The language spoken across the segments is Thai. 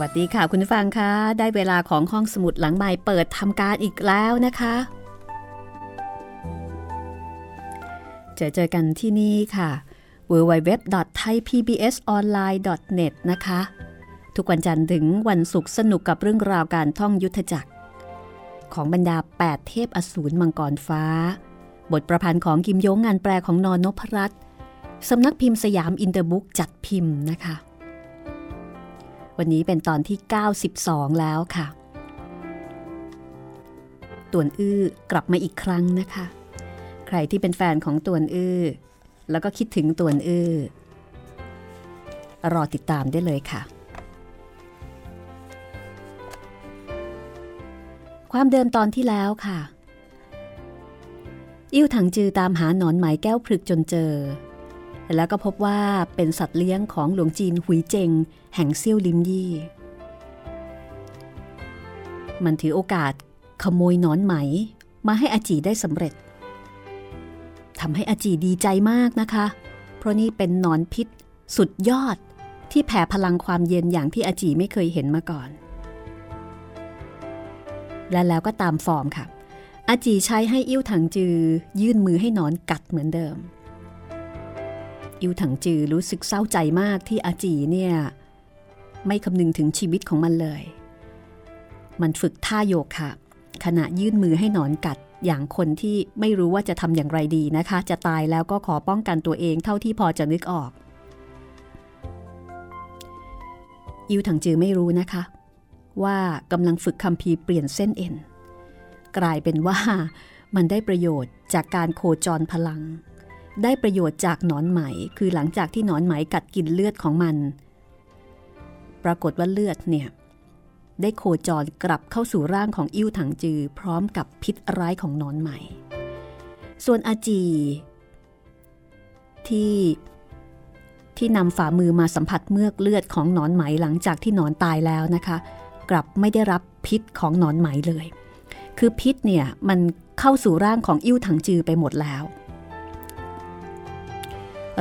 วัสดีค่ะคุณฟังคะ ได้เวลาของห้องสมุดหลังใหม่เปิดทำการอีกแล้วนะคะ เจอเจอกันที่นี่ค่ะ www.thaipbsonline.net นะคะ ทุกวันจันทร์ถึงวันศุกร์สนุกกับเรื่องราวการท่องยุทธจักร ของบรรดา 8 เทพอสูรมังกรฟ้า บทประพันธ์ของกิมโยงงานแปลของนอนนพรัตน์สำนักพิมพ์สยามอินเตอร์บุ๊กจัดพิมพ์นะคะ วันนี้เป็นตอนที่ 92 แล้วค่ะ ตวนอื้อกลับมาอีกครั้งนะคะ ใครที่เป็นแฟนของตวนอื้อ แล้วก็คิดถึงตวนอื้อ รอติดตามได้เลยค่ะ ความเดิมตอนที่แล้วค่ะ อิ่วถังจือตามหาหนอนไหมแก้วพรึกจนเจอ แล้วก็พบว่าเป็นสัตว์เลี้ยงของหลวงจีนหุยเจง แห่งเซี่ยวลิมยี่ มันถือโอกาสขโมยนอนไหม มาให้อาจีได้สำเร็จทำให้อาจีดีใจมากนะคะ เพราะนี่เป็นนอนพิษสุดยอดที่แผ่พลังความเย็นอย่างที่อาจีไม่เคยเห็นมาก่อน และแล้วก็ตามฟอร์มค่ะ อาจีใช้ให้อิ่วถังจือยื่นมือให้นอนกัดเหมือนเดิม อิวถังจือรู้สึกเศร้าใจมากที่อาจีเนี่ย ไม่คำนึงถึงชีวิตของมันเลย มันฝึกท่าโยคะขณะยื่นมือให้หนอนกัดอย่างคนที่ไม่รู้ว่าจะทำอย่างไรดีนะคะ จะตายแล้วก็ขอป้องกันตัวเองเท่าที่พอจะนึกออก อิวถังจือไม่รู้นะคะ ว่ากำลังฝึกคัมภีร์เปลี่ยนเส้นเอ็น กลายเป็นว่ามันได้ประโยชน์จากการโคจรพลัง ได้ประโยชน์จากหนอนไหม คือหลังจากที่หนอนไหมกัดกินเลือดของมัน ปรากฏว่าเลือดเนี่ย ได้โคจรกลับเข้าสู่ร่างของอิ่วถังจือ พร้อมกับพิษร้ายของหนอนใหม ส่วนอาจี ที่ที่นำฝ่ามือมาสัมผัสเมือกเลือดของหนอนไหมหลังจากที่หนอนตายแล้วนะคะ กลับไม่ได้รับพิษของหนอนไหมเลย คือพิษเนี่ยมันเข้าสู่ร่างของอิ่วถังจือไปหมดแล้ว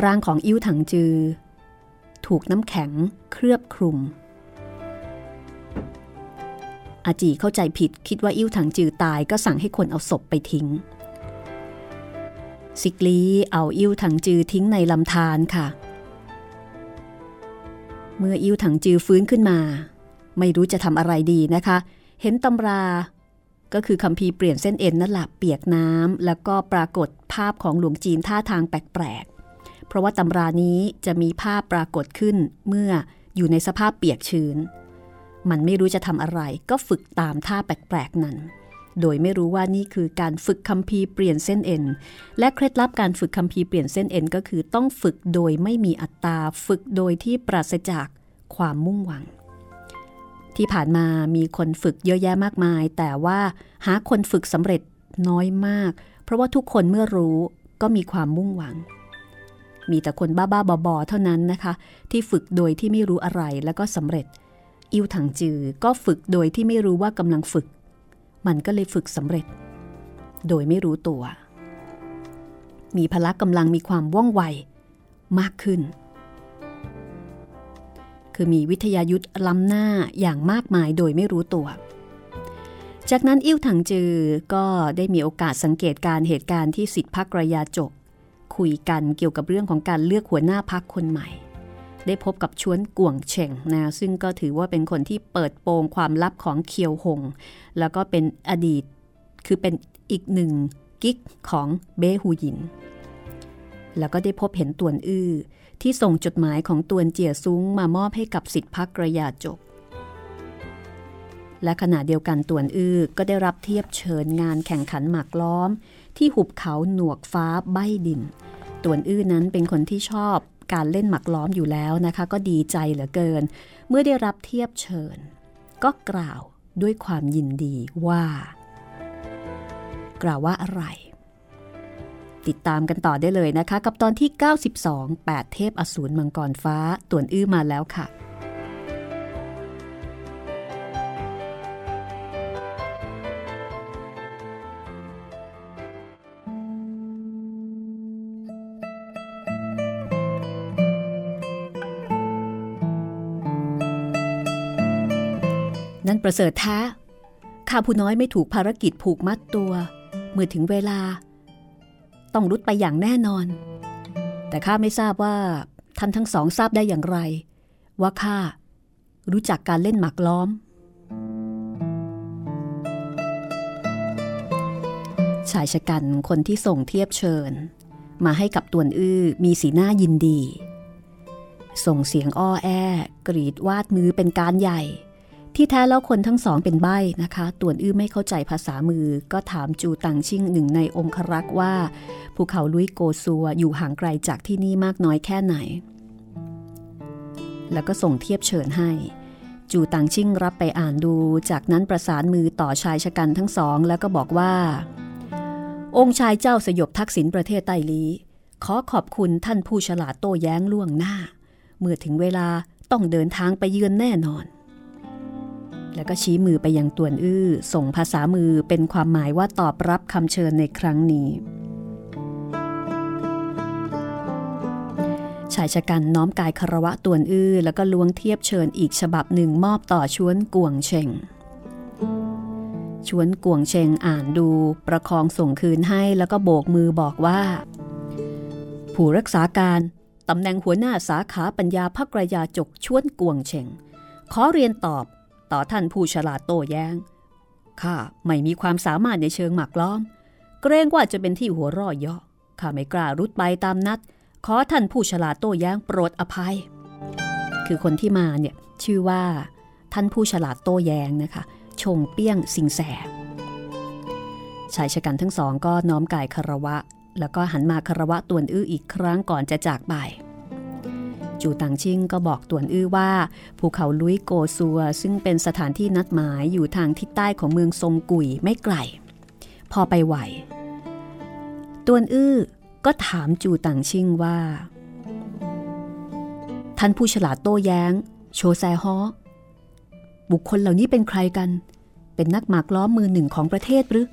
ร่างของอิ่วถังจือ ถูกน้ำแข็งเคลือบคลุม อาจีเข้าใจผิดคิดว่าอิ่วถังจือตายก็สั่งให้คนเอาศพไปทิ้ง ซิกลีเอาอิ่วถังจือทิ้งในลำธารค่ะ เมื่ออิ่วถังจือฟื้นขึ้นมา ไม่รู้จะทำอะไรดีนะคะ เห็นตำราก็คือคำพีเปลี่ยนเส้นเอ็นนั่นแหละเปียกน้ำแล้วก็ปรากฏภาพของหลวงจีนท่าทางแปลก ราะว่าตำรานี้จะมีภาพปรากฏขึ้นเมื่ออยู่ในสภาพเปียกชื้น มันไม่รู้จะทำอะไรก็ฝึกตามท่าแปลกๆนั้น โดยไม่รู้ว่านี่คือการฝึกคัมภีร์เปลี่ยนเส้นเอ็น และเคล็ดลับการฝึกคัมภีร์เปลี่ยนเส้นเอ็นก็คือต้องฝึกโดยไม่มีอัตตา ฝึกโดยที่ปราศจากความมุ่งหวัง ที่ผ่านมามีคนฝึกเยอะแยะมากมาย แต่ว่าหาคนฝึกสำเร็จน้อยมาก เพราะว่าทุกคนเมื่อรู้ก็มีความมุ่งหวัง มีแต่คนบ้าๆบอๆเท่านั้นนะคะ ที่ฝึกโดยที่ไม่รู้อะไรแล้วก็สำเร็จ อิวถังจือก็ฝึกโดยที่ไม่รู้ว่ากำลังฝึก มันก็เลยฝึกสำเร็จ โดยไม่รู้ตัว มีพละกำลังมีความว่องไวมากขึ้น คือมีวิทยายุทธ์ล้ำหน้าอย่างมากมายโดยไม่รู้ตัวจากนั้นอิ่วถังจือก็ได้มีโอกาสสังเกตการเหตุการณ์ที่สิทธิพักระยาจก คุยกันเกี่ยวกับเรื่องของการเลือกหัวหน้าพักคนใหม่ ได้พบกับชวนกวงเฉ่งนะซึ่งก็ถือว่าเป็นคนที่เปิดโปงความลับของเคียวหง แล้วก็เป็นอดีตคือเป็นอีกหนึ่งกิ๊กของเบฮูยิน แล้วก็ได้พบเห็นตวนอื้อที่ส่งจดหมายของตวนเจียซุ้งมามอบให้กับสิทธิพักกระยาจก และขณะเดียวกันตวนอื้อก็ได้รับเทียบเชิญงานแข่งขันหมากล้อม ที่หุบเขาหนวกฟ้าใบดิน ตวนอื้อนั้นเป็นคนที่ชอบการเล่นหมักล้อมอยู่แล้วนะคะ ก็ดีใจเหลือเกิน เมื่อได้รับเทียบเชิญ ก็กล่าวด้วยความยินดีว่า กล่าวว่าอะไร ติดตามกันต่อได้เลยนะคะ กับตอนที่ 92 8 เทพอสูรมังกรฟ้าต่วนอื้อมาแล้วค่ะ นั่นประเสริฐแท้ ข้าผู้น้อยไม่ถูกภารกิจผูกมัดตัว เมื่อถึงเวลา ต้องรุดไปอย่างแน่นอน แต่ข้าไม่ทราบว่าท่านทั้งสองทราบได้อย่างไร ว่าข้ารู้จักการเล่นหมากล้อม ชายชะกันคนที่ส่งเทียบเชิญ มาให้กับตวนอื้อมีสีหน้ายินดี ส่งเสียงอ้อแอกรีดวาดมือเป็นการใหญ่ ที่แท้แล้วคนทั้งสองเป็นใบ้นะคะ ต่วนอื้อไม่เข้าใจภาษามือ ก็ถามจูตังชิงหนึ่งในองครักษ์ว่า ภูเขาลุยโกซัวอยู่ห่างไกลจากที่นี่มากน้อยแค่ไหน แล้วก็ส่งเทียบเชิญให้ จูตังชิงรับไปอ่านดู จากนั้นประสานมือต่อชายชะกันทั้งสอง แล้วก็บอกว่า องค์ชายเจ้าสยบทักษิณประเทศไต้ลีขอขอบคุณท่านผู้ฉลาดโต้แย้งล่วงหน้า เมื่อถึงเวลาต้องเดินทางไปเยือนแน่นอน แล้วก็ชี้มือไปยังตวนอื้อ ส่งภาษามือเป็นความหมายว่าตอบรับคำเชิญในครั้งนี้ ชายชะกันน้อมกายคารวะตวนอื้อ แล้วก็ล้วงเทียบเชิญอีกฉบับหนึ่งมอบต่อชวนกวงเชงชวนกวงเชงอ่านดูประคองส่งคืนให้แล้วก็โบกมือบอกว่า ผู้รักษาการตำแหน่งหัวหน้าสาขาปัญญาพักรยาจกชวนกวงเชงขอเรียนตอบ ต่อท่านผู้ฉลาดโต้แย้ง ข้าไม่มีความสามารถในเชิงหมักล้อม เกรงว่าจะเป็นที่หัวร่อย่อ ข้าไม่กล้ารุดไปตามนัด ขอท่านผู้ฉลาดโต้แย้งโปรดอภัย คือคนที่มาเนี่ยชื่อว่า ท่านผู้ฉลาดโต้แย้งนะคะ ชงเปี้ยงสิงแสชายชะกันทั้งสองก็น้อมกายคารวะ แล้วก็หันมาคารวะตวนอื้ออีกครั้งก่อนจะจากไป จูตังชิงก็บอกตวนอื้อว่า ภูเขาลุยโกซัว ซึ่งเป็นสถานที่นัดหมายอยู่ทางทิศใต้ของเมืองทรงกุยไม่ไกล พอไปไหว ตวนอื้อก็ถามจูตังชิงว่า ท่านผู้ฉลาดโต้แย้ง โชแซฮอบุคคลเหล่านี้เป็นใครกัน เป็นนักหมากล้อมมือหนึ่งของประเทศหรือ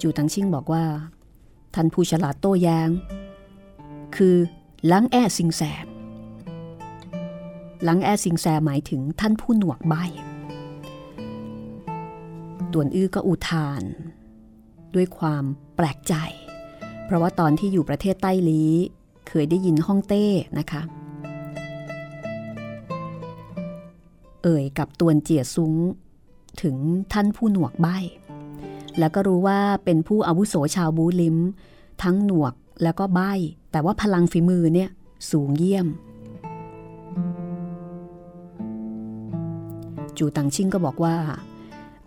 จูตังชิงบอกว่า ท่านผู้ฉลาดโต้แย้ง คือ ลังแอสิงแสหลังแอสิงแสหมายถึงท่านผู้หนวกใบตวนอื้อก็อุทาน ด้วยความแปลกใจ เพราะว่าตอนที่อยู่ประเทศใต้ลีเคยได้ยินฮ่องเต้นะคะ เอ่ยกับตวนเจียซุ้งถึงท่านผู้หนวกใบแล้วก็รู้ว่าเป็นผู้อาวุโสชาวบูลิม ทั้งหนวกแล้วก็ใบ แต่ว่าพลังฝีมือเนี่ยสูงเยี่ยม จูตังชิงก็บอกว่า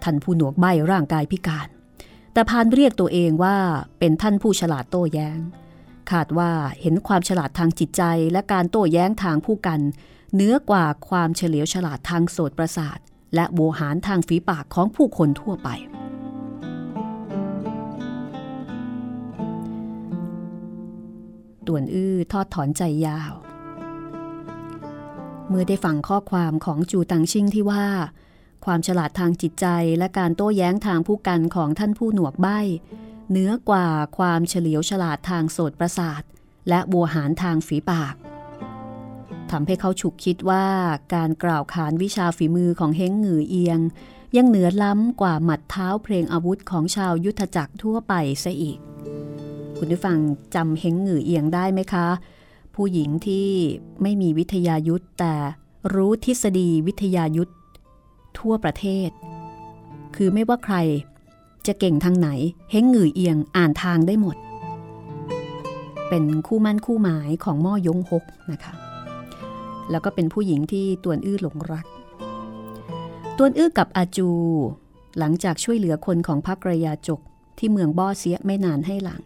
ท่านผู้หนวกใบร่างกายพิการ แต่พานเรียกตัวเองว่าเป็นท่านผู้ฉลาดโต้แย้ง คาดว่าเห็นความฉลาดทางจิตใจและการโต้แย้งทางผู้กันเนื้อกว่าความเฉลียวฉลาดทางโสตประสาท และโวหารทางฝีปากของผู้คนทั่วไป ต่วนอื้อทอดถอนใจยาว เมื่อได้ฟังข้อความของจูตังชิงที่ว่า ความฉลาดทางจิตใจและการโต้แย้งทางผู้กันของท่านผู้หนวกใบ้เนื้อกว่าความเฉลียวฉลาดทางโสตประสาท และบัวหารทางฝีปากทำให้เขาฉุกคิดว่าการกล่าวขานวิชาฝีมือของเฮงหงือเอียง ยังเหนือล้ำกว่าหมัดเท้าเพลงอาวุธของชาวยุทธจักรทั่วไปซะอีก คุณผู้ฟังจำเฮงหงือเอียงได้ไหมคะ ผู้หญิงที่ไม่มีวิทยายุทธแต่รู้ทฤษฎีวิทยายุทธทั่วประเทศ คือไม่ว่าใครจะเก่งทางไหน เฮงหงือเอียงอ่านทางได้หมด เป็นคู่มั่นคู่หมายของม่อยงฮกนะคะ แล้วก็เป็นผู้หญิงที่ตวนอื้อหลงรัก ตวนอื้อกับอาจู หลังจากช่วยเหลือคนของพักระยาจกที่เมืองบ่อเสียไม่นานให้หลัง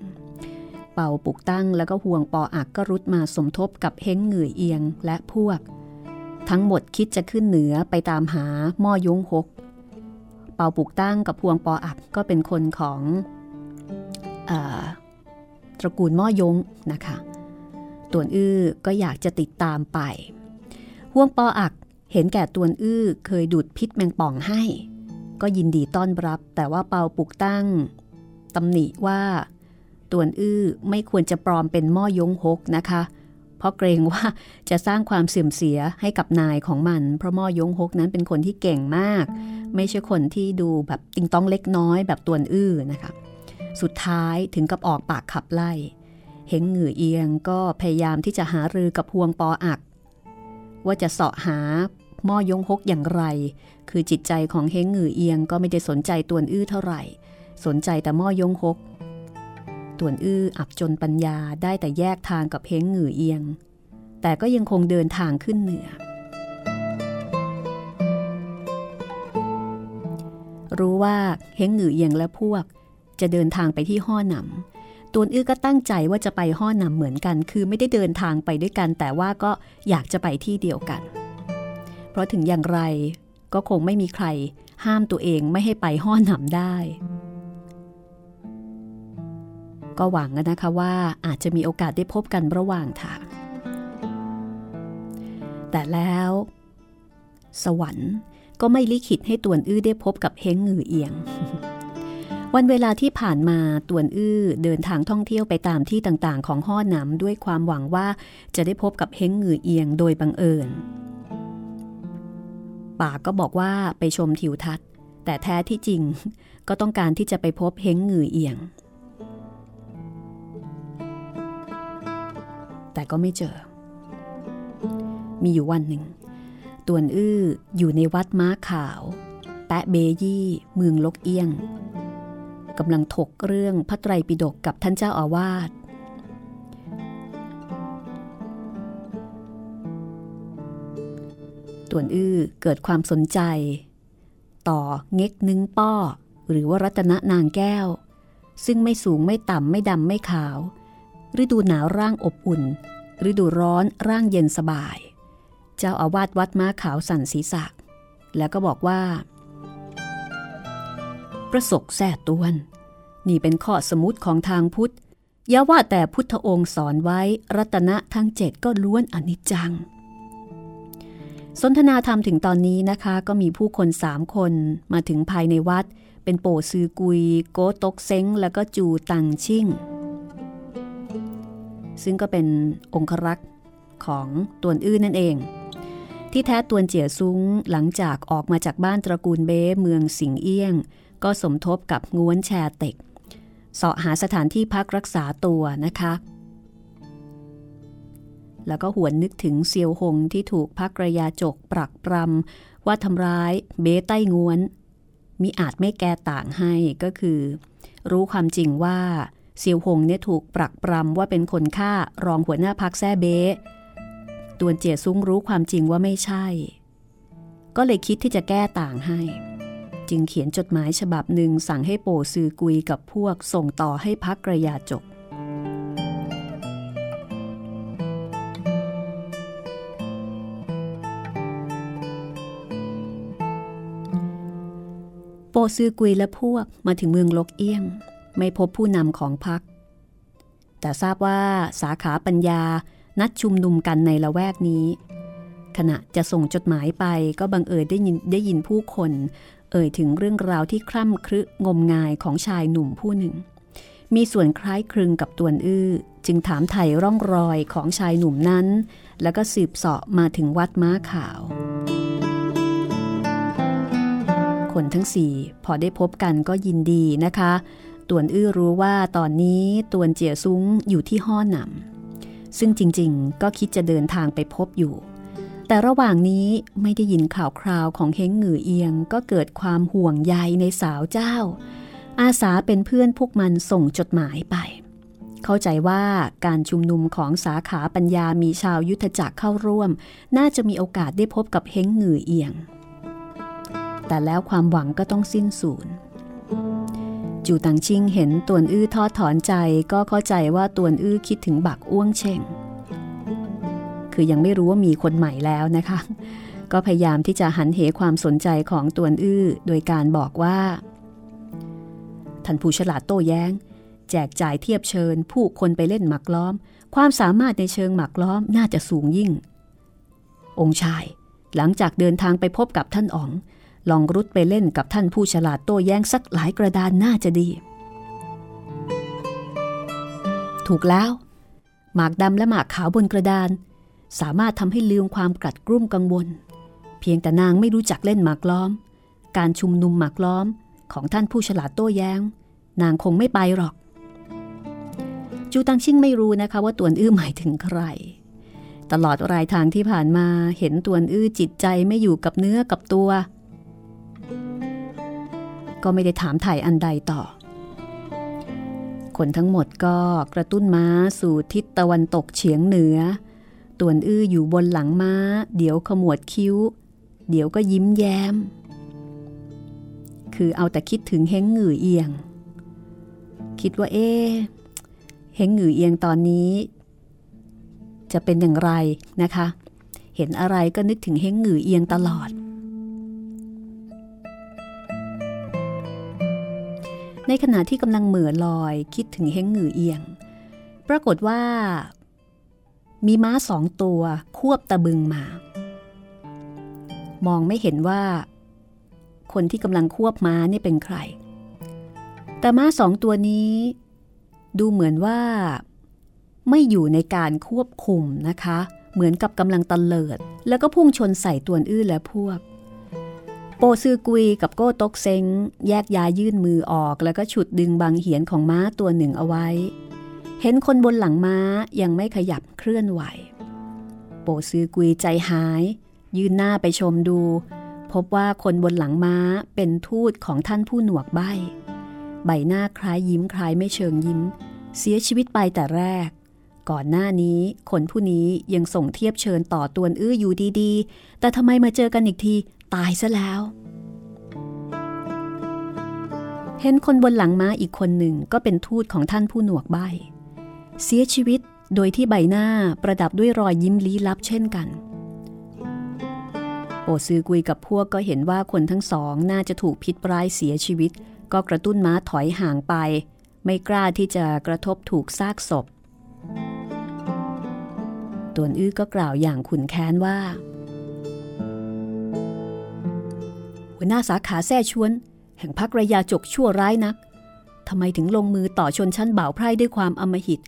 เป่าปุกตั้งแล้วก็ห่วงปออักก็รุดมาสมทบกับเฮงหงือเอียงและพวก ทั้งหมดคิดจะขึ้นเหนือไปตามหาม่อยงฮกเปาปุกตั้งกับพวงปออักก็เป็นคนของอตระกูลม่อยงนะคะตวนอื้อก็อยากจะติดตามไปพวงปออักเห็นแก่ตวนอื้อเคยดูดพิษแมงป่องให้ ก็ยินดีต้อนรับ แต่ว่าเปาปุกตั้งตำหนิว่า ตวนอื้อไม่ควรจะปลอมเป็นม่อยงฮกนะคะ เพราะเกรงว่าจะสร้างความเสื่อมเสียให้กับนายของมัน เพราะม่อยงฮกนั้นเป็นคนที่เก่งมาก ไม่ใช่คนที่ดูแบบติงต้องเล็กน้อยแบบตัวอื้อนะคะ สุดท้ายถึงกับออกปากขับไล่เห็นเหงือเอียงก็พยายามที่จะหารือกับพวงปออัก ว่าจะเสาะหาม่อยงฮกอย่างไร คือจิตใจของเฮงเหงือเอียงก็ไม่ได้สนใจตัวอื้อเท่าไหร่ สนใจแต่ม่อยงฮก ต่วนอื้ออับจนปัญญาได้แต่แยกทางกับเฮงหงือเอียง แต่ก็ยังคงเดินทางขึ้นเหนือ รู้ว่าเฮงหงือเอียงและพวก จะเดินทางไปที่ห้อหนำตวนอื้อก็ตั้งใจว่าจะไปห้อหนำเหมือนกัน คือไม่ได้เดินทางไปด้วยกัน แต่ว่าก็อยากจะไปที่เดียวกัน เพราะถึงอย่างไรก็คงไม่มีใครห้ามตัวเองไม่ให้ไปห้อหนำได้ ก็หวังนะคะว่าอาจจะมีโอกาสได้พบกันระหว่างทาง แต่แล้ว สวรรค์ก็ไม่ลิขิตให้ตวนอื้อได้พบกับเฮงหงือเอียง วันเวลาที่ผ่านมาตวนอื้อเดินทางท่องเที่ยวไปตามที่ต่างๆ ของห้อน้ำด้วยความหวังว่าจะได้พบกับเฮงหงือเอียงโดยบังเอิญปากก็บอกว่าไปชมทิวทัศน์ แต่แท้ที่จริงก็ต้องการที่จะไปพบเฮงหงือเอียง แต่ก็ไม่เจอ มีอยู่วันหนึ่ง ตวนอื้ออยู่ในวัดม้าขาว แปะเบยี่เมืองลกเอี้ยงกำลังถกเรื่องพระไตรปิฎกกับท่านเจ้าอาวาสต่วนอื้อเกิดความสนใจ ต่อเง็กนึงป้อ หรือว่ารัตนนางแก้ว ซึ่งไม่สูงไม่ต่ำไม่ดำไม่ขาว ฤดูหนาวร่างอบอุ่น ฤดูร้อนร่างเย็นสบาย เจ้าอาวาสวัดม้าขาวสั่นศีรษะแล้วก็บอกว่า ประสกแสตวน นี่เป็นข้อสมุติของทางพุทธอย่าว่าแต่พุทธองค์สอนไว้รัตนะทั้งเจ็ดก็ล้วนอนิจจัง สนทนาธรรมถึงตอนนี้นะคะ ก็มีผู้คนสามคนมาถึงภายในวัด เป็นโปซือกุย โกตกเซ้ง แล้วก็จูตังชิ่ง ซึ่งก็เป็นองครักษ์ของตวนอื้อนั่นเอง ที่แท้ตวนเจียซุ้งหลังจากออกมาจากบ้านตระกูลเบ้เมืองสิงเอี้ยง ก็สมทบกับง้วนแชเต็กเสาะหาสถานที่พักรักษาตัวนะคะ แล้วก็หวนนึกถึงเซียวหงที่ถูกพักระยาจกปรักปรำว่าทำร้ายเบ้ใต้ง้วนมิอาจไม่แก้ต่างให้ก็คือ รู้ความจริงว่า เซียวหงเนี่ยถูกปรักปรำว่าเป็นคนฆ่ารองหัวหน้าพักแซ่เบ้ตวนเจียซุ้งรู้ความจริงว่าไม่ใช่ ก็เลยคิดที่จะแก้ต่างให้ จึงเขียนจดหมายฉบับหนึ่งสั่งให้โปซือกุยกับพวกส่งต่อให้พักกระยาจกโปซือกุยและพวกมาถึงเมืองลกเอี้ยง ไม่พบผู้นำของพักแต่ทราบว่าสาขาปัญญานัดชุมนุมกันในละแวกนี้ ขณะจะส่งจดหมายไปก็บังเอิญได้ยินได้ยินผู้คน เอ่ยถึงเรื่องราวที่คล่ำครึงมงายของชายหนุ่มผู้หนึ่ง มีส่วนคล้ายคลึงกับตวนอื้อ จึงถามไถ่ร่องรอยของชายหนุ่มนั้น แล้วก็สืบเสาะมาถึงวัดม้าขาว คนทั้งสี่พอได้พบกันก็ยินดีนะคะ ตวนอื้อรู้ว่าตอนนี้ตวนเจียซุ้งอยู่ที่ห้อหนำซึ่งจริงๆ ก็คิดจะเดินทางไปพบอยู่ แต่ระหว่างนี้ไม่ได้ยินข่าวคราวของเฮงหงือเอียงก็เกิดความห่วงใยในสาวเจ้า อาสาเป็นเพื่อนพวกมันส่งจดหมายไป เข้าใจว่าการชุมนุมของสาขาปัญญามีชาวยุทธจักรเข้าร่วม น่าจะมีโอกาสได้พบกับเฮงหงือเอียง แต่แล้วความหวังก็ต้องสิ้นสูญ จูตังชิงเห็นตวนอื้อทอดถอนใจก็เข้าใจว่าตวนอื้อคิดถึงบักอ้วงเชงคือยังไม่รู้ว่ามีคนใหม่แล้วนะคะ ก็พยายามที่จะหันเหความสนใจของตวนอื้อโดยการบอกว่าท่านผู้ฉลาดโต้แย้ง แจกจ่ายเทียบเชิญ ผู้คนไปเล่นหมักล้อม ความสามารถในเชิงหมักล้อมน่าจะสูงยิ่ง องค์ชายหลังจากเดินทางไปพบกับท่านอ๋อง ลองรุดไปเล่นกับท่านผู้ฉลาดโต้แย้งสักหลายกระดานน่าจะดี ถูกแล้ว หมากดำและหมากขาวบนกระดาน สามารถทำให้ลืมความกัดกรุ่มกังวล เพียงแต่นางไม่รู้จักเล่นหมากล้อม การชุมนุมหมากล้อมของท่านผู้ฉลาดโต้แย้ง นางคงไม่ไปหรอก จูตังชิ่งไม่รู้นะคะว่าตวนอื้อหมายถึงใคร ตลอดรายทางที่ผ่านมาเห็นตวนอื้อจิตใจไม่อยู่กับเนื้อกับตัว ก็ไม่ได้ถามถ่ายอันใดต่อ คนทั้งหมดก็กระตุ้นม้าสู่ทิศตะวันตกเฉียงเหนือ ตวนอื้ออยู่บนหลังม้า เดี๋ยวขมวดคิ้ว เดี๋ยวก็ยิ้มแย้ม คือเอาแต่คิดถึงเฮงหงือเอียง คิดว่าเอ๊เฮงหงือเอียงตอนนี้ จะเป็นอย่างไรนะคะ เห็นอะไรก็นึกถึงเฮงหงือเอียงตลอด ในขณะที่กำลังเหม่อลอยคิดถึงเฮงหงือเอียง ปรากฏว่า มีม้าสองตัวควบตะบึงมา มองไม่เห็นว่า คนที่กำลังควบม้านี่เป็นใคร แต่ม้าสองตัวนี้ ดูเหมือนว่า ไม่อยู่ในการควบคุมนะคะ เหมือนกับกำลังตะเลิด แล้วก็พุ่งชนใส่ตัวอื้อและพวก โปซือกุยกับโก้ตกเซ้งแยกยายื่นมือออกแล้วก็ฉุดดึงบางเหียนของม้าตัวหนึ่งเอาไว้ เห็นคนบนหลังม้ายังไม่ขยับเคลื่อนไหว โปซือกุยใจหาย ยืนหน้าไปชมดู พบว่าคนบนหลังม้าเป็นทูตของท่านผู้หนวกใบ ใบหน้าคล้ายยิ้มคล้ายไม่เชิงยิ้ม เสียชีวิตไปแต่แรกก่อนหน้านี้คนผู้นี้ยังส่งเทียบเชิญต่อตวนอื้ออยู่ดีๆ แต่ทำไมมาเจอกันอีกที ตายซะแล้ว เห็นคนบนหลังม้าอีกคนหนึ่งก็เป็นทูตของท่านผู้หนวกใบ เสียชีวิตโดยที่ใบหน้าประดับด้วยรอยยิ้มลี้ลับเช่นกันโอซือกุยกับพวกก็เห็นว่าคนทั้งสองน่าจะถูกพิษร้ายเสียชีวิต ก็กระตุ้นม้าถอยห่างไป ไม่กล้าที่จะกระทบถูกซากศพตวนอื้อก็กล่าวอย่างขุนแค้นว่า หัวหน้าสาขาแท้ชวน แห่งพักระยาจกชั่วร้ายนักทำไมถึงลงมือต่อชนชั้นบ่าวไพร่ด้วยความอมหิต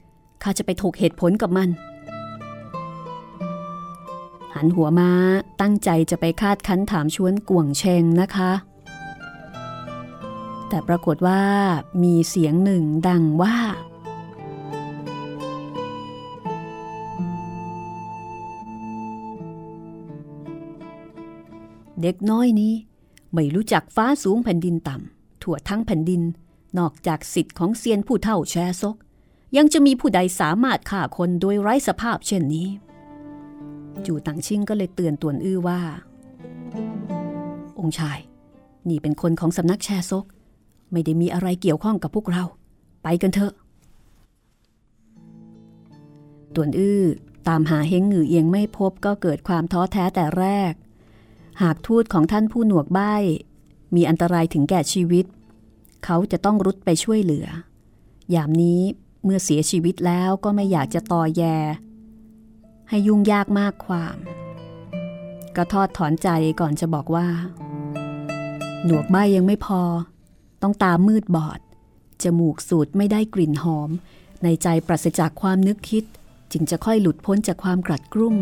ข้าจะไปถกเหตุผลกับมัน หันหัวมาตั้งใจจะไปคาดคั้นถามชวนกวงเชงนะคะ แต่ปรากฏว่ามีเสียงหนึ่งดังว่าเด็กน้อยนี้ ไม่รู้จักฟ้าสูงแผ่นดินต่ำทั่วทั้งแผ่นดิน นอกจากสิทธิ์ของเซียนผู้เท่าแชซก ยังจะมีผู้ใดสามารถฆ่าคนโดยไร้สภาพเช่นนี้ จูตังชิงก็เลยเตือนตวนอื้อว่า องค์ชาย นี่เป็นคนของสำนักแชซก ไม่ได้มีอะไรเกี่ยวข้องกับพวกเรา ไปกันเถอะตวนอื้อตามหาเฮงหงือเอียงไม่พบก็เกิดความท้อแท้แต่แรก หากทูตของท่านผู้หนวกใบ้มีอันตรายถึงแก่ชีวิต เขาจะต้องรุดไปช่วยเหลือ ยามนี้เมื่อเสียชีวิตแล้วก็ไม่อยากจะตอแย ให้ยุ่งยากมากความ ก็ทอดถอนใจก่อนจะบอกว่า หนวกใบ้ยังไม่พอ ต้องตามืดบอด จมูกสูดไม่ได้กลิ่นหอม ในใจปราศจากความนึกคิด จึงจะค่อยหลุดพ้นจากความกรัดกรุ่ม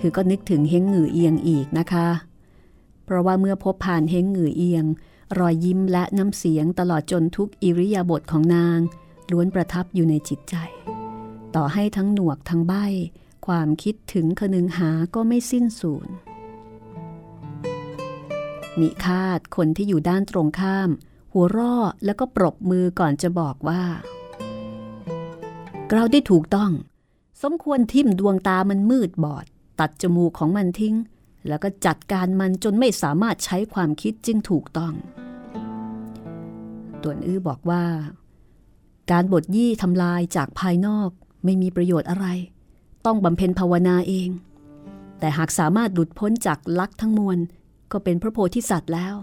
คือก็นึกถึงเฮงหงือเอียงอีกนะคะ เพราะว่าเมื่อพบผ่านเฮงหงือเอียง รอยยิ้มและน้ำเสียงตลอดจนทุกอิริยาบถของนาง ล้วนประทับอยู่ในจิตใจ ต่อให้ทั้งหนวกทั้งใบความคิดถึงคนึงหาก็ไม่สิ้นสูญมิคาดคนที่อยู่ด้านตรงข้าม หัวร่อแล้วก็ปรบมือก่อนจะบอกว่า เราได้ถูกต้อง สมควรทิ่มดวงตามันมืดบอด ตัดจมูกของมันทิ้ง แล้วก็จัดการมันจนไม่สามารถใช้ความคิดจึงถูกต้องตวนอื้อบอกว่า การบทยี่ทำลายจากภายนอกไม่มีประโยชน์อะไร ต้องบำเพ็ญภาวนาเอง แต่หากสามารถหลุดพ้นจากลักทั้งมวล ก็เป็นพระโพธิสัตว์แล้ว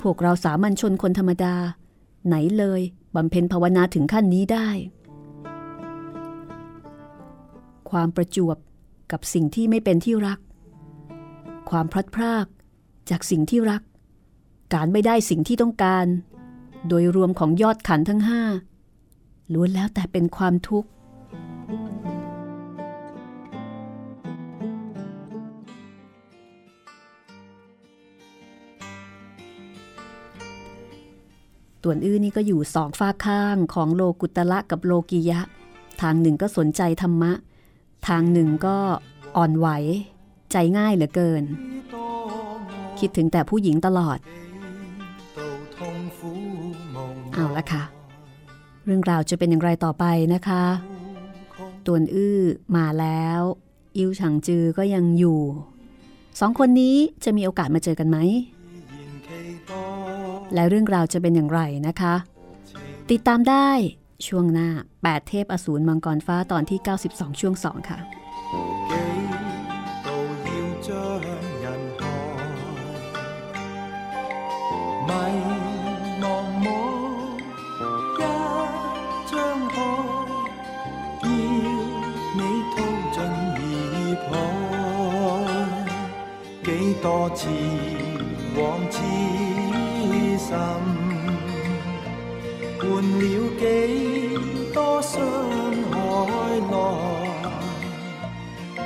พวกเราสามัญชนคนธรรมดา ไหนเลยบำเพ็ญภาวนาถึงขั้นนี้ได้ ความประจวบกับสิ่งที่ไม่เป็นที่รัก ความพลัดพรากจากสิ่งที่รัก การไม่ได้สิ่งที่ต้องการ โดยรวมของยอดขันทั้งห้าล้วนแล้วแต่เป็นความทุกข์ ต่วนอื้อนี่ก็อยู่สองฝ้าข้างของโลกุตละกับโลกิยะ ทางหนึ่งก็สนใจธรรมะ ทางหนึ่งก็อ่อนไหว ใจง่ายเหลือเกิน คิดถึงแต่ผู้หญิงตลอด เอาละค่ะ เรื่องราวจะเป็นอย่างไรต่อไปนะคะตวนอื้อมาแล้ว อิวฉังจือก็ยังอยู่ สองคนนี้จะมีโอกาสมาเจอกันไหม และเรื่องราวจะเป็นอย่างไรนะคะ ติดตามได้ ช่วงหน้า 8 เทพอสูรมังกรฟ้าตอนที่ 92 ช่วง 2 ค่ะ多次往痴心， 换了几多。傷海內，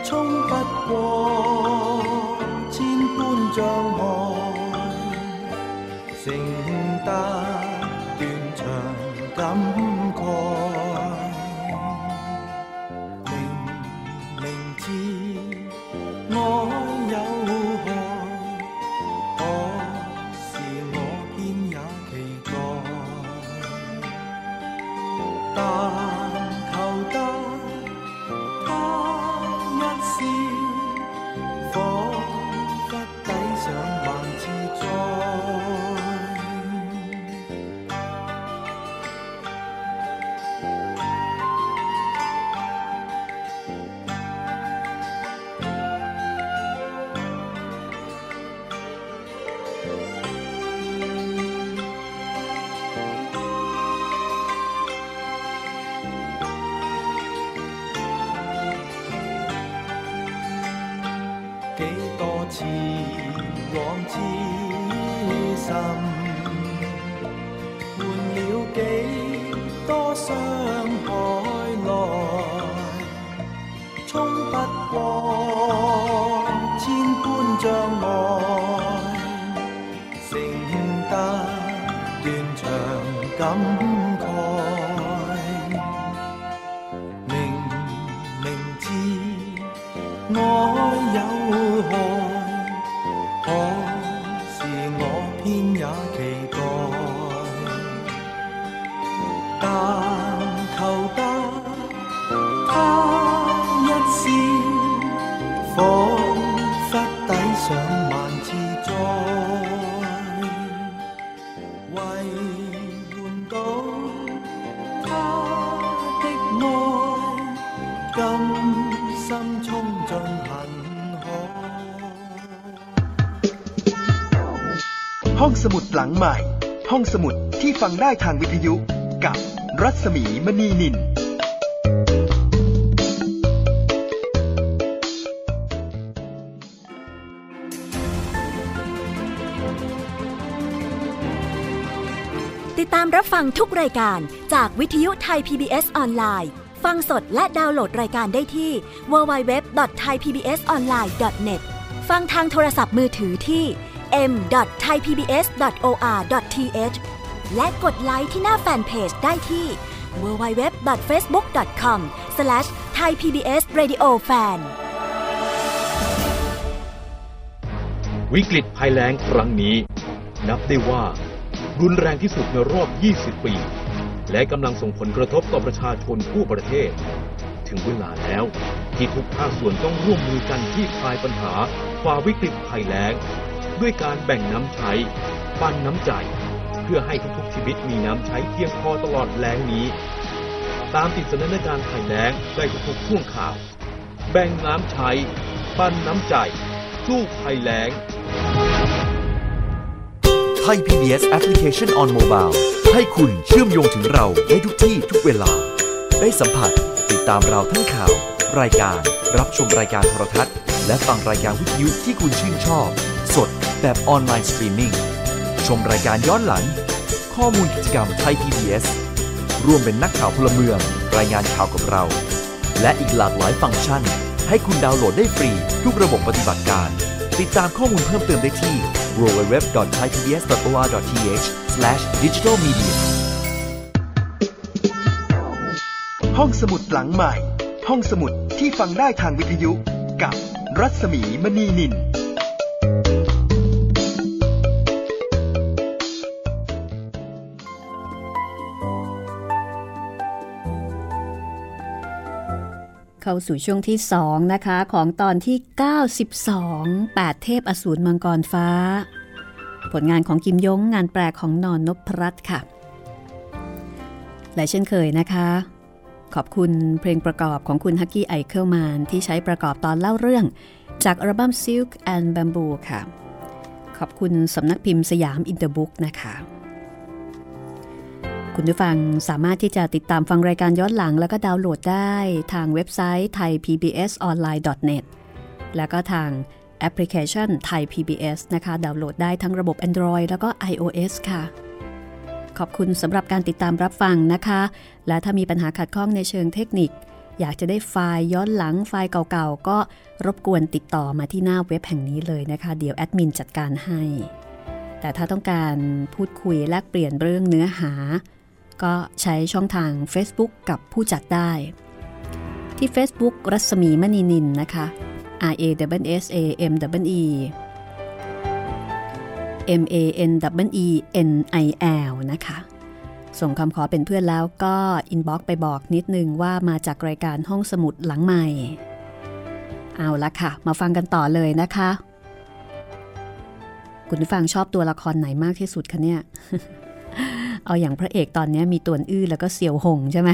衝不过千般障碍，承得断肠感慨。心冲进恨海。 ห้องสมุดหลังใหม่ ห้องสมุดที่ฟังได้ทางวิทยุกับรัศมีมณีนิน ติดตามรับฟังทุกรายการจากวิทยุไทย PBS ออนไลน์ ฟังสดและดาวน์โหลดรายการได้ที่ www.thaipbsonline.net ฟังทางโทรศัพท์มือถือที่ m.thaipbs.or.th และกดไลค์ที่หน้าแฟนเพจได้ที่ www.facebook.com/thaipbsradiofan วิกฤตภัยแล้งครั้งนี้ นับได้ว่า รุนแรงที่สุดในรอบ 20 ปี และกำลังส่งผลกระทบต่อประชาชนทั่วประเทศ ถึงเวลาแล้ว ที่ทุกภาคส่วนต้องร่วมมือกันที่คลายปัญหาฝ่าวิกฤตภัยแล้ง ด้วยการแบ่งน้ำใช้ ปันน้ำใจ เพื่อให้ทุกๆชีวิตมีน้ำใช้เพียงพอตลอดแล้งนี้ ตามติดสถานการณ์ภัยแล้งได้ทุกๆช่วงข่าว แบ่งน้ำใช้ ปันน้ำใจ สู้ภัยแล้ง ไทย PBS Application on Mobile ให้คุณเชื่อมโยงถึงเราได้ทุกที่ทุกเวลา ได้สัมผัสติดตามเราทั้งข่าว รายการ รับชมรายการโทรทัศน์ และฟังรายการวิทยุที่คุณชื่นชอบ สดแบบออนไลน์สตรีมมิ่งชมรายการย้อนหลัง ข้อมูลกิจกรรมไทย PBS ร่วมเป็นนักข่าวพลเมือง รายงานข่าวกับเรา และอีกหลากหลายฟังก์ชัน ให้คุณดาวน์โหลดได้ฟรี ทุกระบบปฏิบัติการ ติดตามข้อมูลเพิ่มเติมได้ที่ www.thaipbs.or.th/digitalmedia ห้องสมุดหลังใหม่ ห้องสมุดที่ฟังได้ทางวิทยุกับรัศมีมณีนิน เข้าสู่ช่วงที่ 2 นะคะ ของตอนที่ 92 8 เทพอสูรมังกรฟ้า ผลงานของกิมยงงานแปลของนอนนพรัตน์ค่ะ และเช่นเคยนะคะ ขอบคุณเพลงประกอบของคุณ Hucky Eichelmann ที่ใช้ประกอบตอนเล่าเรื่อง จากอัลบั้ม Silk and Bamboo ค่ะ ขอบคุณสำนักพิมพ์สยามอินเตอร์บุ๊กนะคะ คุณผู้ฟังสามารถที่จะติดตามฟังรายการย้อนหลัง แล้วก็ดาวน์โหลดได้ทางเว็บไซต์ thaipbsonline.net แล้วก็ทางแอปพลิเคชัน Thai PBS นะคะ ดาวน์โหลดได้ทั้งระบบ Android แล้วก็ iOS ค่ะ ขอบคุณสำหรับการติดตามรับฟังนะคะ และถ้ามีปัญหาขัดข้องในเชิงเทคนิค อยากจะได้ไฟล์ย้อนหลังไฟล์เก่าๆ ก็รบกวนติดต่อมาที่หน้าเว็บแห่งนี้เลยนะคะ เดี๋ยวแอดมินจัดการให้แต่ถ้าต้องการพูดคุยแลกเปลี่ยนเรื่องเนื้อหา ก็ใช้ช่องทาง Facebook กับผู้จัดได้ ที่ Facebook รัศมีมณีนินนะคะ R A W S A M W E M A N W E N I L นะคะ ส่งคำขอเป็นเพื่อนแล้วก็อินบ็อกไปบอกนิดนึงว่ามาจากรายการห้องสมุดหลังใหม่ เอาละค่ะ มาฟังกันต่อเลยนะคะ คุณฟังชอบตัวละครไหนมากที่สุดคะเนี่ย เอาอย่างพระเอกตอนนี้มีตัวอื้อแล้วก็เสี่ยวหงใช่ไหม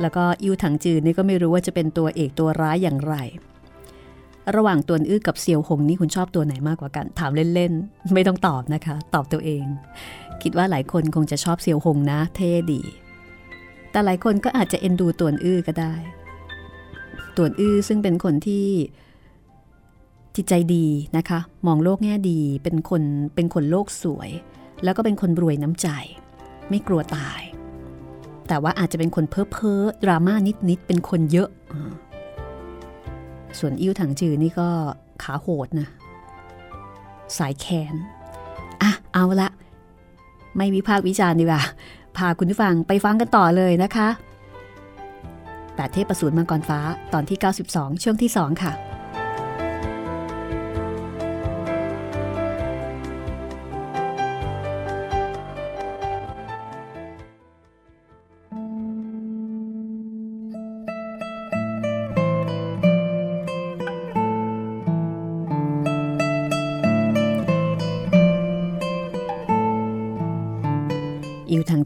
แล้วก็อิวถังจืดนี่ก็ไม่รู้ว่าจะเป็นตัวเอกตัวร้ายอย่างไร ระหว่างตัวอื้อกับเสี่ยวหงนี่คุณชอบตัวไหนมากกว่ากัน ถามเล่นๆ ไม่ต้องตอบนะคะ ตอบตัวเอง คิดว่าหลายคนคงจะชอบเสี่ยวหงนะ เท่ดี แต่หลายคนก็อาจจะเอ็นดูตัวอื้อก็ได้ ตัวอื้อซึ่งเป็นคนที่จิตใจดีนะคะ มองโลกแง่ดีเป็นคนเป็นคนโลกสวย แล้วก็เป็นคนรวยน้ำใจ ไม่กลัวตาย แต่ว่าอาจจะเป็นคนเพ้อเพ้อดราม่านิดๆเป็นคนเยอะ ส่วนอิ้วถังจือนี่ก็ขาโหดนะ สายแขนอะเอาละ ไม่วิพากษ์วิจารณ์ดีกว่า พาคุณผู้ฟังไปฟังกันต่อเลยนะคะแปดเทพประสูตรมังกรฟ้าตอนที่ 92 ช่วงที่ 2 ค่ะ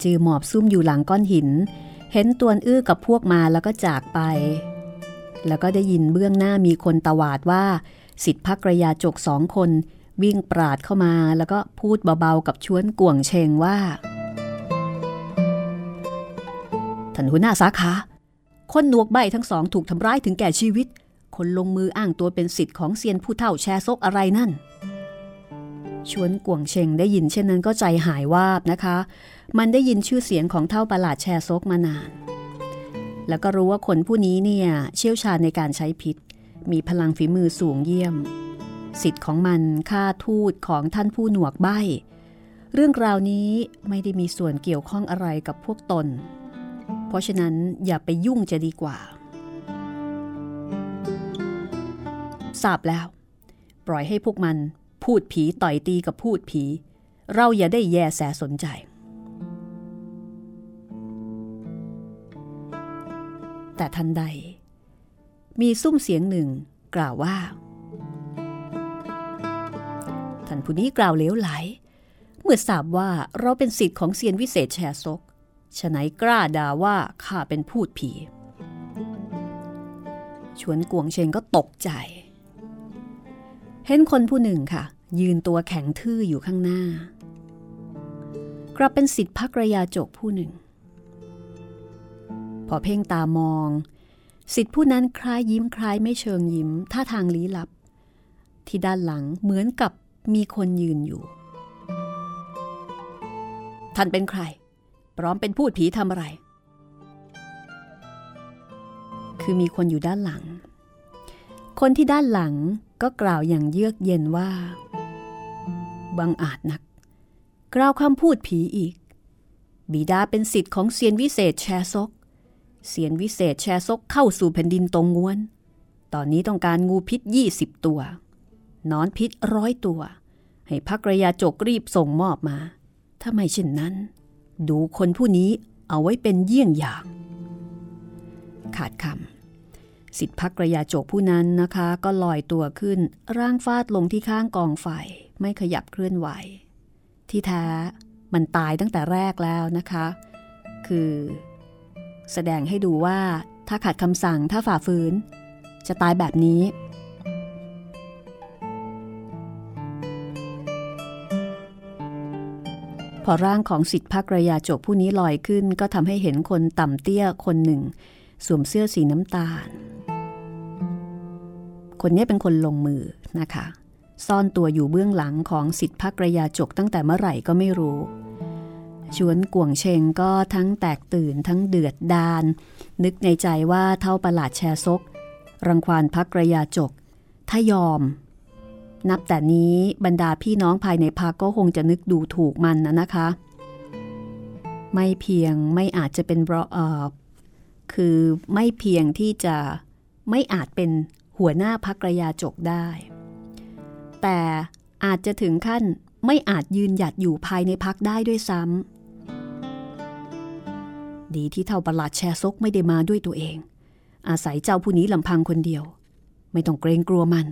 จือหมอบซุ่มอยู่หลังก้อนหิน เห็นตวนอื้อกับพวกมาแล้วก็จากไป แล้วก็ได้ยินเบื้องหน้ามีคนตวาดว่า สิทธิพักระยาจกสองคน วิ่งปราดเข้ามาแล้วก็พูดเบาๆกับชวนกวงเชงว่าท่านหัวหน้าสาขา คนหนวกใบทั้งสองถูกทำร้ายถึงแก่ชีวิต คนลงมืออ้างตัวเป็นสิทธิ์ของเซียนผู้เฒ่าแชร์ซกอะไรนั่น ชวนกวงเชงได้ยินเช่นนั้นก็ใจหายวาบนะคะ มันได้ยินชื่อเสียงของเท่าประหลาดแชร์ซกมานาน แล้วก็รู้ว่าคนผู้นี้เนี่ยเชี่ยวชาญในการใช้พิษ มีพลังฝีมือสูงเยี่ยม สิทธิ์ของมันค่าทูตของท่านผู้หนวกใบเรื่องราวนี้ไม่ได้มีส่วนเกี่ยวข้องอะไรกับพวกตน เพราะฉะนั้นอย่าไปยุ่งจะดีกว่าทราบแล้ว ปล่อยให้พวกมัน พูดผีต่อยตีกับพูดผี เราอย่าได้แยแสสนใจ แต่ทันใด มีซุ้มเสียงหนึ่งกล่าวว่า ท่านผู้นี้กล่าวเลวไหล เมื่อทราบว่าเราเป็นสิทธิ์ของเซียนวิเศษแชร์ซกฉะไหนกล้าด่าว่าข้าเป็นพูดผี ชวนกวงเชงก็ตกใจ เห็นคนผู้หนึ่งค่ะ ยืนตัวแข็งทื่ออยู่ข้างหน้า กลับเป็นสิทธิพักระยาจกผู้หนึ่ง พอเพ่งตามอง สิทธิผู้นั้นคล้ายยิ้มคล้ายไม่เชิงยิ้มท่าทางลี้ลับ ที่ด้านหลังเหมือนกับมีคนยืนอยู่ ท่านเป็นใคร พร้อมเป็นพูดผีทำอะไร คือมีคนอยู่ด้านหลัง คนที่ด้านหลังก็กล่าวอย่างเยือกเย็นว่า บังอาจนัก กล่าวคำพูดผีอีก บิดาเป็นสิทธิ์ของเซียนวิเศษแชซก เซียนวิเศษแชซกเข้าสู่แผ่นดินตรงงวน ตอนนี้ต้องการงูพิษ 20 ตัวนอนพิษร้อยตัว ให้พักระยาจกรีบส่งมอบมา ถ้าไม่เช่นนั้น ดูคนผู้นี้เอาไว้เป็นเยี่ยงอย่าง ขาดคำสิทธิพักระยาจกผู้นั้นนะคะ ก็ลอยตัวขึ้นร่างฟาดลงที่ข้างกองไฟ ไม่ขยับเคลื่อนไหว ที่แท้มันตายตั้งแต่แรกแล้วนะคะ คือ แสดงให้ดูว่าถ้าขัดคำสั่งถ้าฝ่าฝืน จะตายแบบนี้ พอร่างของสิทธิพักระยาจกผู้นี้ลอยขึ้น ก็ทำให้เห็นคนต่ำเตี้ยคนหนึ่ง สวมเสื้อสีน้ำตาล คนนี้เป็นคนลงมือนะคะ ซ่อนตัวอยู่เบื้องหลังของสิทธิพักระยาจกตั้งแต่เมื่อไหร่ก็ไม่รู้ชวนกวงเชงก็ทั้งแตกตื่นทั้งเดือดดาน นึกในใจว่าเท่าประหลาดแชร์ซก รังควานพักระยาจก ถ้ายอม นับแต่นี้บรรดาพี่น้องภายในพักก็คงจะนึกดูถูกมันนะนะคะ ไม่เพียงไม่อาจจะเป็นเออคือไม่เพียงที่จะไม่อาจเป็นหัวหน้าพักระยาจกได้ แต่อาจจะถึงขั้นไม่อาจยืนหยัดอยู่ภายในพักได้ด้วยซ้ำดีที่เท่าประหลาดแชร์ซกไม่ได้มาด้วยตัวเอง อาศัยเจ้าผู้นี้ลำพังคนเดียว ไม่ต้องเกรงกลัวมัน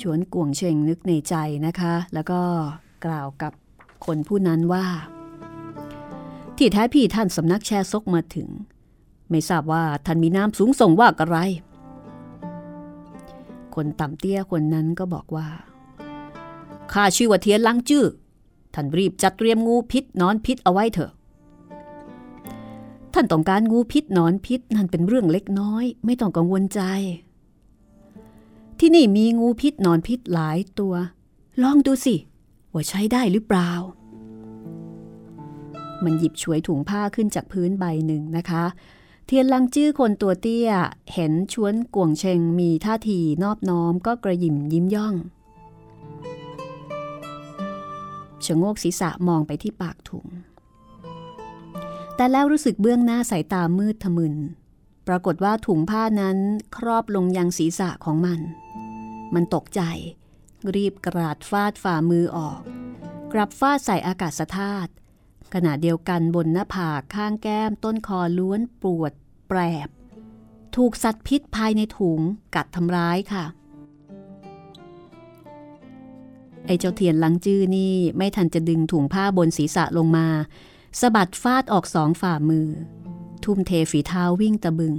ชวนกวงเชงนึกในใจนะคะ แล้วก็กล่าวกับคนผู้นั้นว่า ที่แท้พี่ท่านสำนักแชร์ซกมาถึง ไม่ทราบว่าท่านมีน้ำสูงส่งว่าอะไร คนต่ำเตี้ยคนนั้นก็บอกว่าข้าชื่อว่าเทียนลังจื้อท่านรีบจัดเตรียมงูพิษนอนพิษเอาไว้เถอะ ท่านต้องการงูพิษนอนพิษนั่นเป็นเรื่องเล็กน้อย ไม่ต้องกังวลใจ ที่นี่มีงูพิษนอนพิษหลายตัว ลองดูสิว่าใช้ได้หรือเปล่า มันหยิบฉวยถุงผ้าขึ้นจากพื้นใบหนึ่งนะคะ เทียนลังจื้อคนตัวเตี้ย เห็นชวนกวงเชงมีท่าทีนอบน้อมก็กระยิมยิ้มย่องชะโงกศีรษะมองไปที่ปากถุง แต่แล้วรู้สึกเบื้องหน้าสายตามืดทะมึน ปรากฏว่าถุงผ้านั้นครอบลงยังศีรษะของมัน มันตกใจ รีบกราดฟาดฝ่ามือออก กลับฟาดใส่อากาศธาตุ ขณะเดียวกันบนหน้าผากข้างแก้มต้นคอล้วนปวดแปรบ ถูกสัตว์พิษภายในถุงกัดทำร้ายค่ะ ไอ้เจ้าเทียนลังจื้อนี่ไม่ทันจะดึงถุงผ้าบนศีรษะลงมาสะบัดฟาดออกสองฝ่ามือ ทุ่มเทฝีเท้าวิ่งตะบึง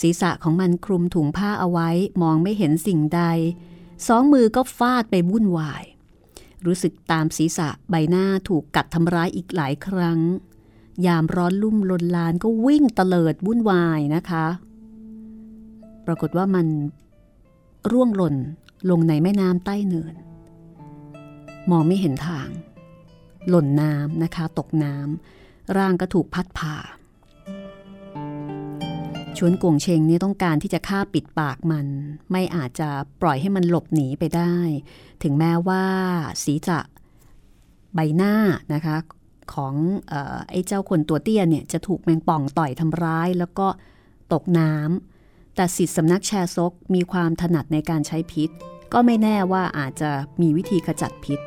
ศีรษะของมันคลุมถุงผ้าเอาไว้มองไม่เห็นสิ่งใด สองมือก็ฟาดไปวุ่นวาย รู้สึกตามศีรษะใบหน้าถูกกัดทำร้ายอีกหลายครั้ง ยามร้อนลุ่มลนลานก็วิ่งเตลิดวุ่นวายนะคะ ปรากฏว่ามันร่วงหล่นลงในแม่น้ำใต้เนิน มองไม่เห็นทาง หล่นน้ำนะคะ ตกน้ำร่างก็ถูกพัดผ่า ชวนกวงเชงนี่ต้องการที่จะฆ่าปิดปากมัน ไม่อาจจะปล่อยให้มันหลบหนีไปได้ ถึงแม้ว่าสีจะใบหน้านะคะของอไอ้เจ้าคนตัวเตี้ยเนี่ยจะถูกแมงป่องต่อยทำร้าย แล้วก็ตกน้ำแต่สิทธิสำนักแชร์ซกมีความถนัดในการใช้พิษ ก็ไม่แน่ว่าอาจจะมีวิธีขจัดพิษ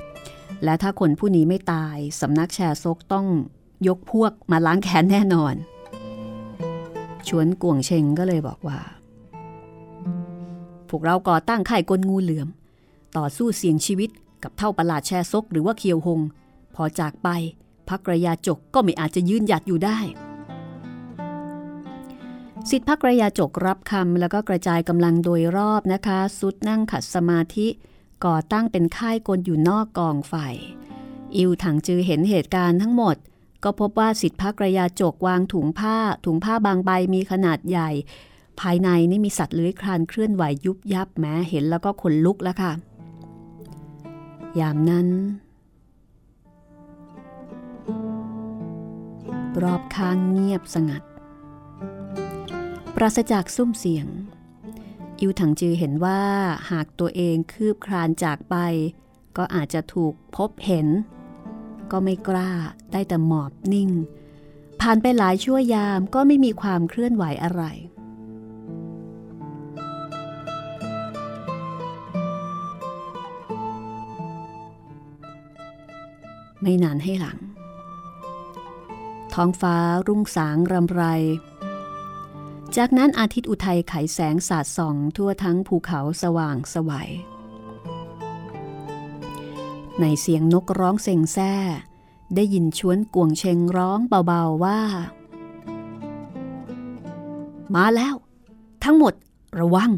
และถ้าคนผู้นี้ไม่ตายสำนักแชร์ซกต้องยกพวกมาล้างแค้นแน่นอน ชวนกวงเชงก็เลยบอกว่า พวกเราก่อตั้งค่ายกลงูเหลือม ต่อสู้เสี่ยงชีวิตกับเท่าประหลาดแชร์ซกหรือว่าเคียวหง พอจากไปพักระยาจกก็ไม่อาจจะยืนหยัดอยู่ได้สิทธิพักระยาจกรับคำแล้วก็กระจายกำลังโดยรอบนะคะ สุดนั่งขัดสมาธิก่อตั้งเป็นค่ายกลอยู่นอกกองไฟอิวถังจือเห็นเหตุการณ์ทั้งหมด ก็พบว่าสิทธิพักระยาจกวางถุงผ้า ถุงผ้าบางใบมีขนาดใหญ่ ภายในนี่มีสัตว์เลื้อยคลานเคลื่อนไหวยุบยับแม้เห็นแล้วก็ขนลุกแล้วค่ะ ยามนั้น รอบข้างเงียบสงัด ปราศจากซุ้มเสียง อิวถังจือเห็นว่าหากตัวเองคืบคลานจากไป ก็อาจจะถูกพบเห็น ก็ไม่กล้าได้แต่หมอบนิ่ง ผ่านไปหลายชั่วยามก็ไม่มีความเคลื่อนไหวอะไร ไม่นานให้หลัง ท้องฟ้ารุ่งสางรำไร จากนั้นอาทิตย์อุทัยไขแสงสาดส่องทั่วทั้งภูเขาสว่างสวัย ในเสียงนกร้องเซ็งแซ่ ได้ยินชวนกวงเชงร้องเบาๆว่า มาแล้ว ทั้งหมดระวัง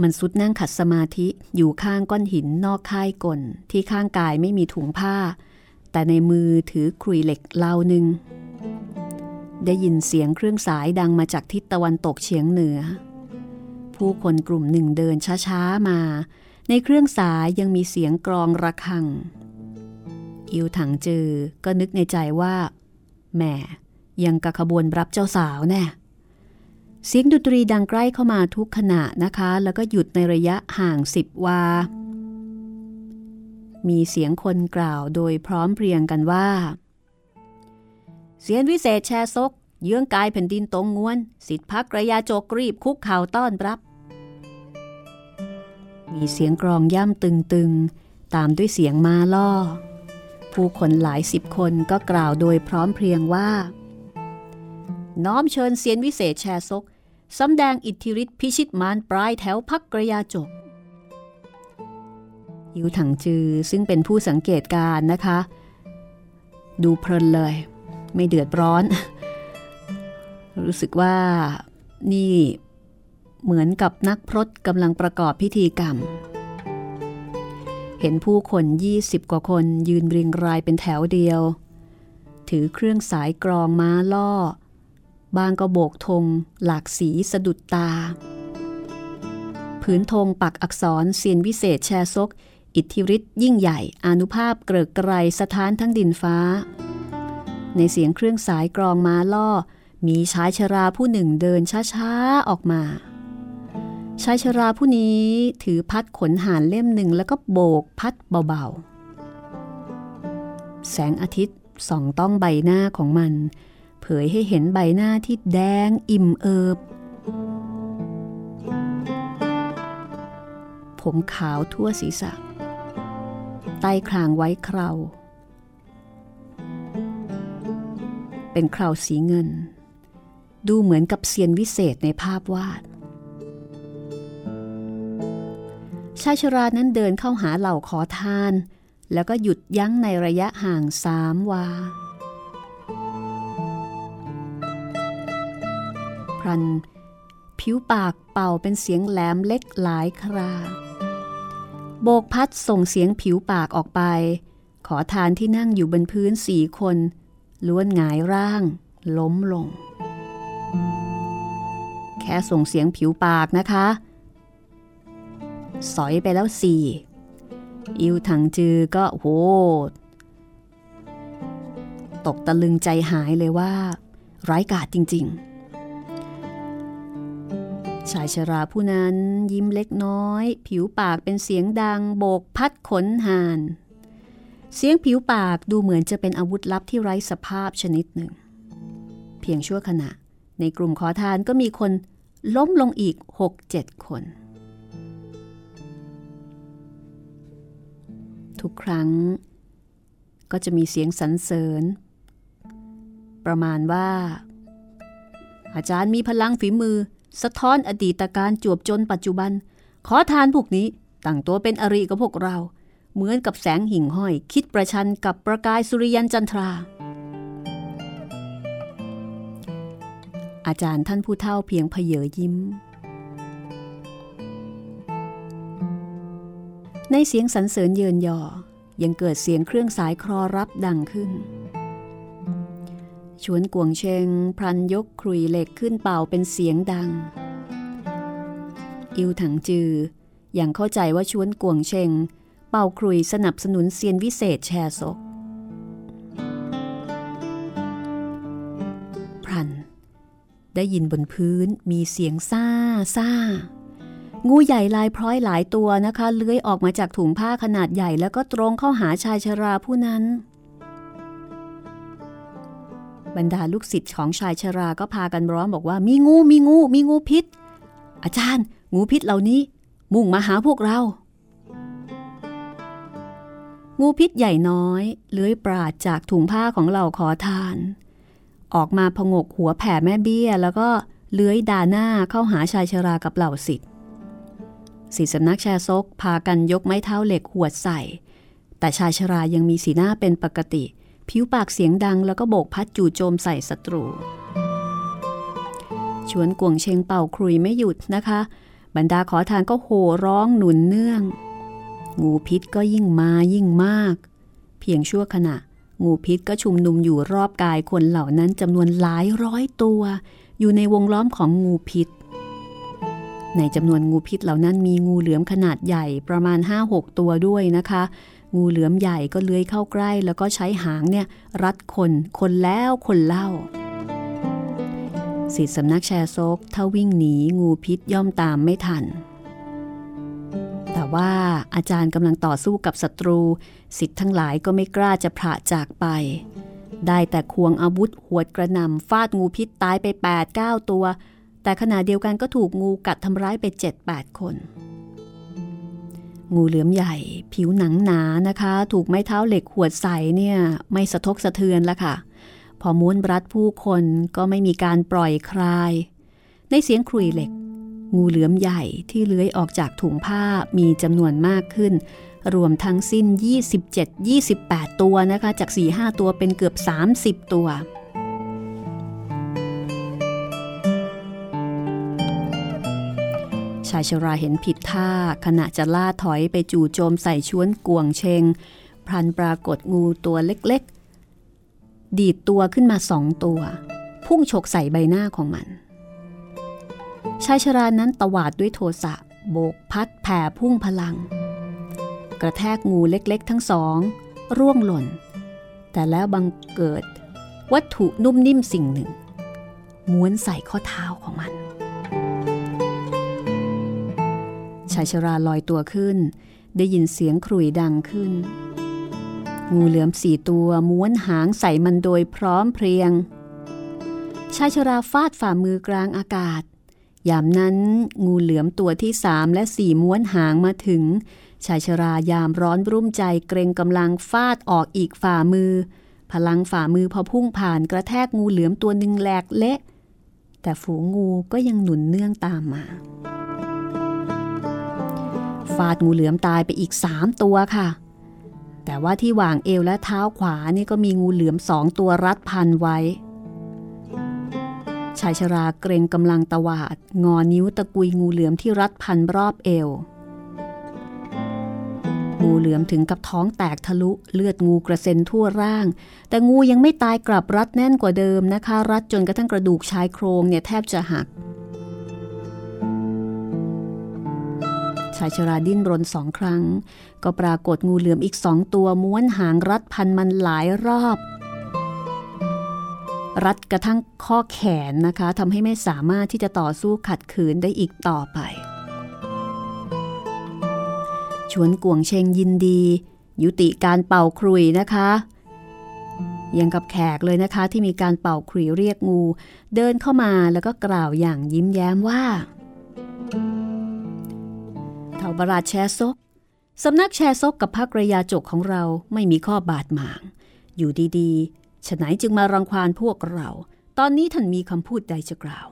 มันสุดนั่งขัดสมาธิอยู่ข้างก้อนหินนอกค่ายกลที่ข้างกายไม่มีถุงผ้า แต่ในมือถือครุยเหล็กเล่าหนึ่ง ได้ยินเสียงเครื่องสายดังมาจากทิศตะวันตกเฉียงเหนือ ผู้คนกลุ่มหนึ่งเดินช้าๆมา ในเครื่องสายยังมีเสียงกรองระฆัง อิวถังจือก็นึกในใจว่าแหมยังกะขบวนรับเจ้าสาวแน่เสียงดนตรีดังใกล้เข้ามาทุกขณะนะคะ แล้วก็หยุดในระยะห่างสิบวา มีเสียงคนกล่าวโดยพร้อมเพรียงกันว่า เสียงวิเศษแชร์ซก เยื้องกายแผ่นดินตรงงวน สิทธิพักระยาโจกรีบคุกเข่าต้อนรับ มีเสียงกรองย่ำตึงๆ ตามด้วยเสียงมาล่อ ผู้คนหลายสิบคนก็กล่าวโดยพร้อมเพรียงว่า น้อมเชิญเซียนวิเศษแชร์ซกสำแดงอิทธิฤทธิพิชิตมารปลายแถวพักกระยาจกยิวถังจือซึ่งเป็นผู้สังเกตการนะคะ ดูเพลินเลย ไม่เดือดร้อน รู้สึกว่านี่ เหมือนกับนักพรตกำลังประกอบพิธีกรรม เห็นผู้คนยี่สิบกว่าคนยืนเรียงรายเป็นแถวเดียว ถือเครื่องสายกรองม้าล่อ บางก็โบกธงหลากสีสะดุดตา ผืนธงปักอักษรเซียนวิเศษแชซก อิทธิฤทธิ์ยิ่งใหญ่อนุภาพเกริกไกรสถานทั้งดินฟ้า ในเสียงเครื่องสายกรองม้าล่อมีชายชราผู้หนึ่งเดินช้าๆ ออกมา ชายชราผู้นี้ถือพัดขนหานเล่มหนึ่งแล้วก็โบกพัดเบาๆ แสงอาทิตย์ส่องต้องใบหน้าของมัน เผยให้เห็นใบหน้าที่แดงอิ่มเอิบ ผมขาวทั่วศีรษะ ใต้ครางไว้เครา เป็นเคราสีเงิน ดูเหมือนกับเซียนวิเศษในภาพวาด ชายชรานั้นเดินเข้าหาเหล่าขอทาน แล้วก็หยุดยั้งในระยะห่างสามวา พรัน ผิวปากเป่าเป็นเสียงแหลมเล็กหลายครา โบกพัดส่งเสียงผิวปากออกไป ขอทานที่นั่งอยู่บนพื้นสี่คนล้วนหงายร่าง ล้มลง แค่ส่งเสียงผิวปากนะคะ สอยไปแล้วสี่อิวถังจือก็โหตกตะลึงใจหายเลยว่าไร้กาจจริง ๆ ชายชราผู้นั้นยิ้มเล็กน้อย ผิวปากเป็นเสียงดัง โบกพัดขนหาน เสียงผิวปากดูเหมือนจะเป็นอาวุธลับที่ไร้สภาพชนิดหนึ่ง เพียงชั่วขณะ ในกลุ่มขอทานก็มีคนล้มลงอีกหกเจ็ดคน ทุกครั้ง ก็จะมีเสียงสรรเสริญ ประมาณว่า อาจารย์มีพลังฝีมือ สะท้อนอดีตการจวบจนปัจจุบัน ขอทานพวกนี้ตั้งตัวเป็นอริกับพวกเรา เหมือนกับแสงหิ่งห้อย คิดประชันกับประกายสุริยันจันทรา อาจารย์ท่านผู้เฒ่าเพียงเพเยยิ้ม ในเสียงสรรเสริญเยินยอ ยังเกิดเสียงเครื่องสายครอรับดังขึ้น ชวนกวงเชงพลันยกครุยเหล็กขึ้นเป่าเป็นเสียงดัง อิวถังจืออย่างเข้าใจว่าชวนกวงเชงเป่าครุยสนับสนุนเซียนวิเศษแชร์ซกพรัน ได้ยินบนพื้นมีเสียงซ่าซ่า งูใหญ่ลายพร้อยหลายตัวนะคะ เลื้อยออกมาจากถุงผ้าขนาดใหญ่แล้วก็ตรงเข้าหาชายชราผู้นั้น บรรดาลูกศิษย์ของชายชราก็พากันร้องบอกว่า มีงูมีงูมีงูพิษ อาจารย์ งูพิษเหล่านี้ มุ่งมาหาพวกเรา งูพิษใหญ่น้อย เลื้อยปราดจากถุงผ้าของเหล่าขอทาน ออกมาพงกหัวแผ่แม่เบี้ย แล้วก็เลื้อยด่าหน้าเข้าหาชายชรากับเหล่าศิษย์ ศิสำนักแชซกพากันยกไม้เท้าเหล็กหวดใส่ แต่ชายชรายังมีสีหน้าเป็นปกติ ผิวปากเสียงดังแล้วก็โบกพัดจู่โจมใส่ศัตรู ชวนกวงเชงเป่าครุยไม่หยุดนะคะ บรรดาขอทานก็โห่ร้องหนุนเนื่อง งูพิษก็ยิ่งมายิ่งมาก เพียงชั่วขณะ งูพิษก็ชุมนุมอยู่รอบกายคนเหล่านั้นจำนวนหลายร้อยตัว อยู่ในวงล้อมของงูพิษ ในจำนวนงูพิษเหล่านั้นมีงูเหลือมขนาดใหญ่ประมาณ 5-6 ตัวด้วยนะคะ งูเหลือมใหญ่ก็เลื้อยเข้าใกล้ แล้วก็ใช้หางเนี่ยรัดคน คนแล้วคนเล่าสิทธิสำนักแชร์ซกถ้าวิ่งหนีงูพิษย่อมตามไม่ทัน แต่ว่าอาจารย์กำลังต่อสู้กับศัตรู สิทธิ์ทั้งหลายก็ไม่กล้าจะพระจากไป ได้แต่ควงอาวุธหวดกระนำฟาดงูพิษตายไป8-9ตัว แต่ขณะเดียวกันก็ถูกงูกัดทำร้ายไป 7-8 คน งูเหลือมใหญ่ผิวหนังหนานะคะ ถูกไม้เท้าเหล็กขวดใส่เนี่ยไม่สะทกสะเทือนละค่ะ พอม้วนรัดผู้คนก็ไม่มีการปล่อยคลาย ในเสียงครุยเหล็ก งูเหลือมใหญ่ที่เลื้อยออกจากถุงผ้ามีจำนวนมากขึ้น รวมทั้งสิ้น 27-28 ตัวนะคะ จาก 4-5 ตัวเป็นเกือบ 30 ตัว ชายชราเห็นผิดท่าขณะจะล่าถอยไปจู่โจมใส่ชวนกวงเชง พลันปรากฏงูตัวเล็กๆ ดีดตัวขึ้นมาสองตัว พุ่งฉกใส่ใบหน้าของมัน ชายชรานั้นตวาดด้วยโทสะโบกพัดแผ่พุ่งพลัง กระแทกงูเล็กๆ ทั้งสอง ร่วงหล่น แต่แล้วบังเกิด วัตถุนุ่มนิ่มสิ่งหนึ่ง ม้วนใส่ข้อเท้าของมัน ชายชราลอยตัวขึ้น ได้ยินเสียงขรุ่ยดังขึ้น งูเหลือมสี่ตัวม้วนหางใส่มันโดยพร้อมเพรียง ชายชราฟาดฝ่ามือกลางอากาศ ยามนั้นงูเหลือมตัวที่สามและสี่ม้วนหางมาถึง ชายชรายามร้อนรุ่มใจเกรงกำลังฟาดออกอีกฝ่ามือ พลังฝ่ามือพอพุ่งผ่านกระแทกงูเหลือมตัวหนึ่งแหลกเละ แต่ฝูงงูก็ยังหนุนเนื่องตามมา ฟาดงูเหลือมตายไปอีกสามตัวค่ะ แต่ว่าที่หว่างเอวและเท้าขวานี่ก็มีงูเหลือมสองตัวรัดพันไว้ ชายชราเกรงกำลังตวาด งอนิ้วตะกุยงูเหลือมที่รัดพันรอบเอว งูเหลือมถึงกับท้องแตกทะลุเลือดงูกระเซ็นทั่วร่าง แต่งูยังไม่ตายกลับรัดแน่นกว่าเดิมนะคะ รัดจนกระทั่งกระดูกชายโครงเนี่ยแทบจะหัก ชายชราดิ้นรนสองครั้ง ก็ปรากฏงูเหลือมอีกสองตัวม้วนหางรัดพันมันหลายรอบ รัดกระทั่งข้อแขนนะคะทำให้ไม่สามารถที่จะต่อสู้ขัดขืนได้อีกต่อไป ชวนกวงเชงยินดี ยุติการเป่าครุยนะคะยังกับแขกเลยนะคะที่มีการเป่าครุยเรียกงู เดินเข้ามาแล้วก็กล่าวอย่างยิ้มแย้มว่าเท่าบราชแชซกสำนักแชซกกับพระกระยาจกของเราไม่มีข้อบาดหมาง อยู่ดีๆฉะไหนจึงมารังควานพวกเรา ตอนนี้ท่านมีคำพูดใดจะกล่าว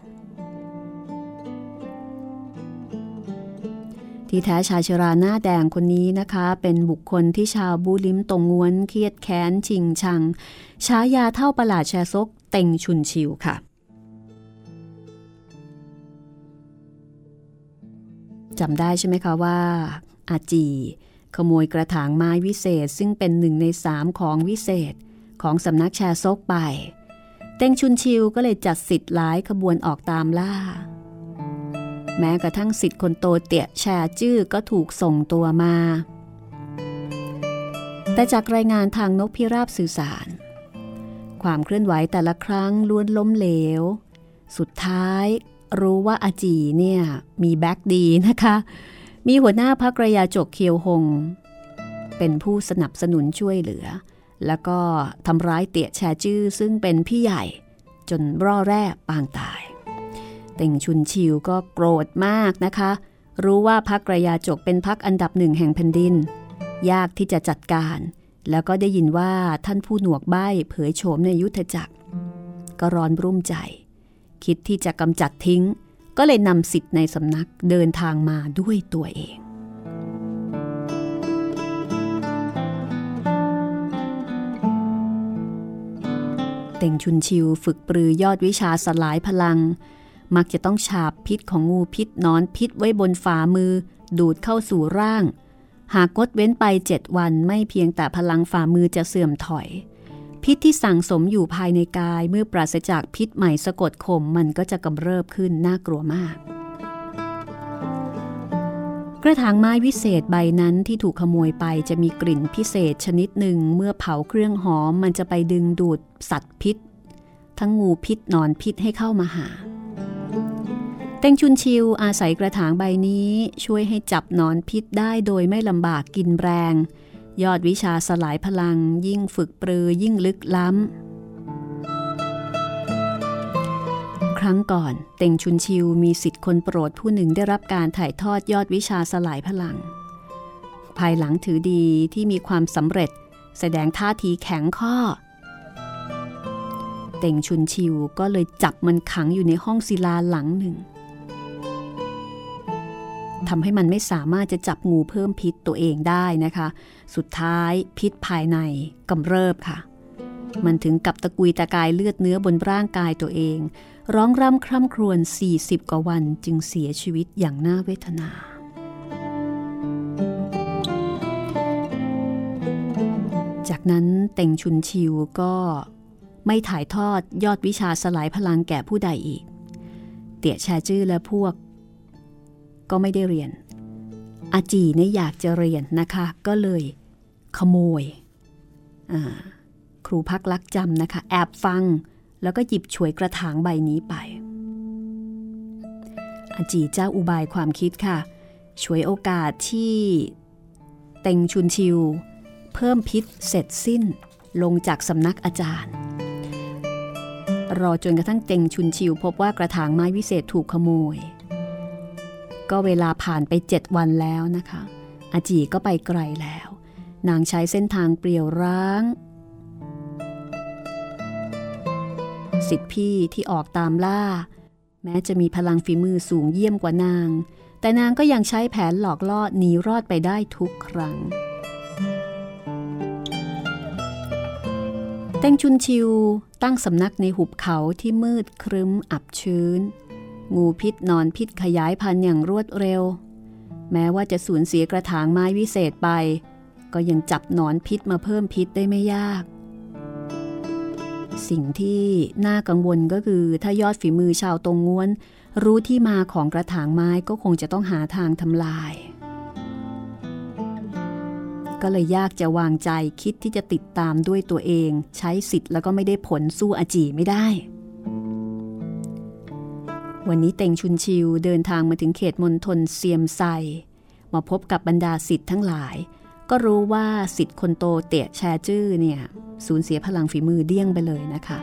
ที่แท้ชายชราหน้าแดงคนนี้นะคะ เป็นบุคคลที่ชาวบูลิมตรงงวน เครียดแค้น ชิงชังฉายาเท่าประหลาดแชซกเต็งชุนชิวค่ะ จำได้ใช่ไหมคะว่า อาจี ขโมยกระถางไม้วิเศษ ซึ่งเป็นหนึ่งในสามของวิเศษของสำนักแชร์ซกไป เต็งชุนชิวก็เลยจัดสิทธิ์หลายขบวนออกตามล่า แม้กระทั่งสิทธิ์คนโตเตี่ยแชจื้อก็ถูกส่งตัวมา แต่จากรายงานทางนกพิราบสื่อสาร ความเคลื่อนไหวแต่ละครั้งล้วนล้มเหลว สุดท้าย รู้ว่าอาจีเนี่ยมีแบ็กดีนะคะ มีหัวหน้าพักระยาจกเคียวหง เป็นผู้สนับสนุนช่วยเหลือ แล้วก็ทำร้ายเตี่ยแชจื้อซึ่งเป็นพี่ใหญ่จนร่อแร่ปางตาย เต่งชุนชิวก็โกรธมากนะคะ รู้ว่าพักระยาจกเป็นพักอันดับหนึ่งแห่งแผ่นดิน ยากที่จะจัดการ แล้วก็ได้ยินว่าท่านผู้หนวกใบ้เผยโฉมในยุทธจักร ก็ร้อนรุ่มใจ คิดที่จะกำจัดทิ้ง ก็เลยนำสิทธิ์ในสำนักเดินทางมาด้วยตัวเองเต่งชุนชิวฝึกปรือยอดวิชาสลายพลัง มักจะต้องฉาบพิษของงูพิษนอนพิษไว้บนฝ่ามือ ดูดเข้าสู่ร่าง หากกดเว้นไปเจ็ดวันไม่เพียงแต่พลังฝ่ามือจะเสื่อมถอย พิษที่สั่งสมอยู่ภายในกายเมื่อปราศจากพิษใหม่สะกดข่มมันก็จะกำเริบขึ้นน่ากลัวมาก กระถางไม้วิเศษใบนั้นที่ถูกขโมยไปจะมีกลิ่นพิเศษชนิดหนึ่งเมื่อเผาเครื่องหอมมันจะไปดึงดูดสัตว์พิษ ทั้งงูพิษนอนพิษให้เข้ามาหาเต็งชุนชิวอาศัยกระถางใบนี้ช่วยให้จับนอนพิษได้โดยไม่ลำบากกินแรง ยอดวิชาสลายพลังยิ่งฝึกปรือยิ่งลึกล้ำ ครั้งก่อน เต็งชุนชิวมีสิทธิ์คนโปรดผู้หนึ่งได้รับการถ่ายทอดยอดวิชาสลายพลัง ภายหลังถือดีที่มีความสำเร็จ แสดงท่าทีแข็งข้อ เต็งชุนชิวก็เลยจับมันขังอยู่ในห้องศิลาหลังหนึ่งทำให้มันไม่สามารถจะจับงูเพิ่มพิษตัวเองได้นะคะ สุดท้ายพิษภายในกำเริบค่ะ มันถึงกับตะกุยตะกายเลือดเนื้อบนร่างกายตัวเอง ร้องร่ำคร่ำครวญ 40 กว่าวันจึงเสียชีวิตอย่างน่าเวทนาจากนั้นเต่งชุนชิวก็ไม่ถ่ายทอดยอดวิชาสลายพลังแก่ผู้ใดอีก เตี่ยแชจื้อและพวก ก็ไม่ได้เรียน อาจีเนี่ยอยากจะเรียนนะคะ ก็เลยขโมย ครูพักลักจำนะคะ แอบฟังแล้วก็หยิบฉวยกระถางใบนี้ไป อาจีเจ้าอุบายความคิดค่ะฉวยโอกาสที่เต็งชุนชิว เพิ่มพิษเสร็จสิ้นลงจากสำนักอาจารย์ รอจนกระทั่งเต็งชุนชิว พบว่ากระถางไม้วิเศษถูกขโมย ก็เวลาผ่านไปเจ็ดวันแล้วนะคะ อาจีก็ไปไกลแล้ว นางใช้เส้นทางเปลี่ยวร้างสิทธิพี่ที่ออกตามล่า แม้จะมีพลังฝีมือสูงเยี่ยมกว่านาง แต่นางก็ยังใช้แผนหลอกล่อหนีรอดไปได้ทุกครั้งเต้งชุนชิวตั้งสำนักในหุบเขาที่มืดครึ้มอับชื้น งูพิษนอนพิษขยายพันธุ์อย่างรวดเร็ว แม้ว่าจะสูญเสียกระถางไม้วิเศษไป ก็ยังจับนอนพิษมาเพิ่มพิษได้ไม่ยาก สิ่งที่น่ากังวลก็คือถ้ายอดฝีมือชาวตรงง้วน รู้ที่มาของกระถางไม้ก็คงจะต้องหาทางทำลาย ก็เลยยากจะวางใจคิดที่จะติดตามด้วยตัวเอง ใช้สิทธิ์แล้วก็ไม่ได้ผลสู้อาจีไม่ได้ วันนี้เต็งชุนชิวเดินทางมาถึงเขตมณฑลเซียมไซ มาพบกับบรรดาสิทธิ์ทั้งหลาย ก็รู้ว่าสิทธิ์คนโตเตะแชจื้อเนี่ยสูญเสียพลังฝีมือเดี้ยงไปเลยนะคะ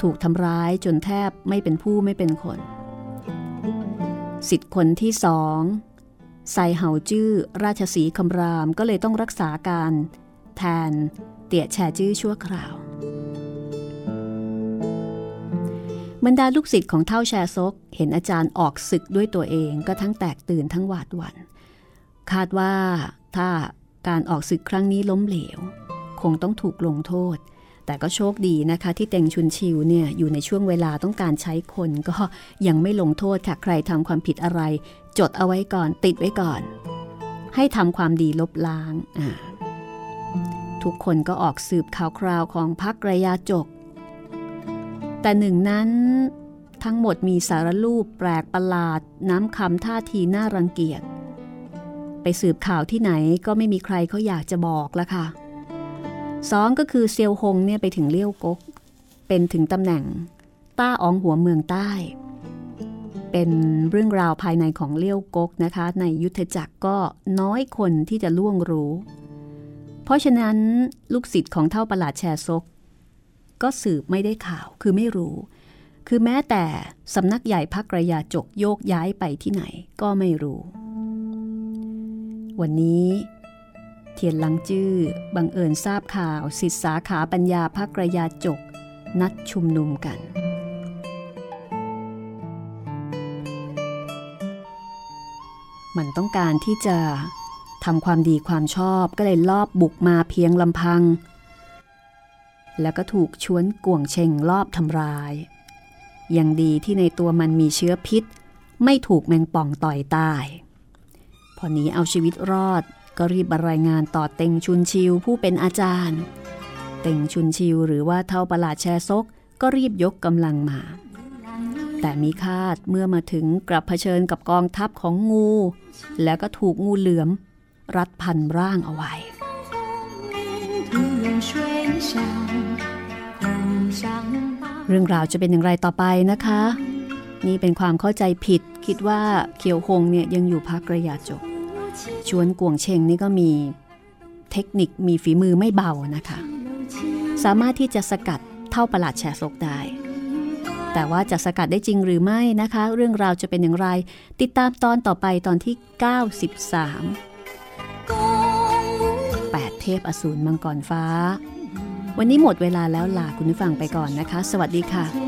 ถูกทำร้ายจนแทบไม่เป็นผู้ไม่เป็นคน สิทธิ์คนที่สองไซเห่าจื้อ ราชสีคำรามก็เลยต้องรักษาการ แทนเตี่ยแชจื้อชั่วคราว บรรดาลูกศิษย์ของเท่าแชซก เห็นอาจารย์ออกศึกด้วยตัวเองก็ทั้งแตกตื่นทั้งหวาดหวัน่นคาดว่าถ้าการออกศึกครั้งนี้ล้มเหลว คงต้องถูกลงโทษ แต่ก็โชคดีนะคะที่เต็งชุนชิวเนี่ยอยู่ในช่วงเวลาต้องการใช้คนก็ยังไม่ลงโทษค่ะใครทำความผิดอะไร จดเอาไว้ก่อนติดไว้ก่อน ให้ทำความดีลบล้าง ทุกคนก็ออกสืบข่าวคราวของพักระยาจก แต่หนึ่งนั้นทั้งหมดมีสารรูปแปลกประหลาดน้ำคำท่าทีน่ารังเกียจ ไปสืบข่าวที่ไหนก็ไม่มีใครเขาอยากจะบอกละค่ะสองก็คือเซียวหงเนี่ยไปถึงเลี้ยวกก เป็นถึงตำแหน่ง ต้าอองหัวเมืองใต้ เป็นเรื่องราวภายในของเลี้ยวกกนะคะ ในยุทธจักรก็น้อยคนที่จะล่วงรู้ เพราะฉะนั้นลูกศิษย์ของเท่าประหลาดแชร์ซก ก็สืบไม่ได้ข่าวคือไม่รู้ คือแม้แต่สำนักใหญ่พักระยาจกโยกย้ายไปที่ไหนก็ไม่รู้ วันนี้เทียนหลังจื้อบังเอิญทราบข่าวสิทธิสาขาปัญญาภาคระยาจก นัดชุมนุมกัน มันต้องการที่จะทำความดีความชอบก็เลยลอบบุกมาเพียงลำพัง แล้วก็ถูกชวนก่วงเชงลอบทำร้าย ยังดีที่ในตัวมันมีเชื้อพิษ ไม่ถูกแมงป่องต่อยตาย พอหนีเอาชีวิตรอดก็รีบรายงานต่อเต็งชุนชิวผู้เป็นอาจารย์ เต็งชุนชิวหรือว่าเท่าประหลาดแชซกก็รีบยกกำลังมา แต่มีคาดเมื่อมาถึงกลับเผชิญกับกองทัพของงู แล้วก็ถูกงูเหลือม รัดพันร่างเอาไว้ เรื่องราวจะเป็นอย่างไรต่อไปนะคะ นี่เป็นความเข้าใจผิด คิดว่าเขียวคงเนี่ยยังอยู่พักระยะจบชวนกวงเชงนี่ก็มีเทคนิคมีฝีมือไม่เบานะคะ สามารถที่จะสกัดเท่าประหลาดแชร์ซกได้ แต่ว่าจะสกัดได้จริงหรือไม่นะคะ เรื่องราวจะเป็นอย่างไร ติดตามตอนต่อไปตอนที่ 93 8 เทพอสูรมังกรฟ้า วันนี้หมดเวลาแล้วลาคุณผู้ฟังไปก่อนนะคะ สวัสดีค่ะ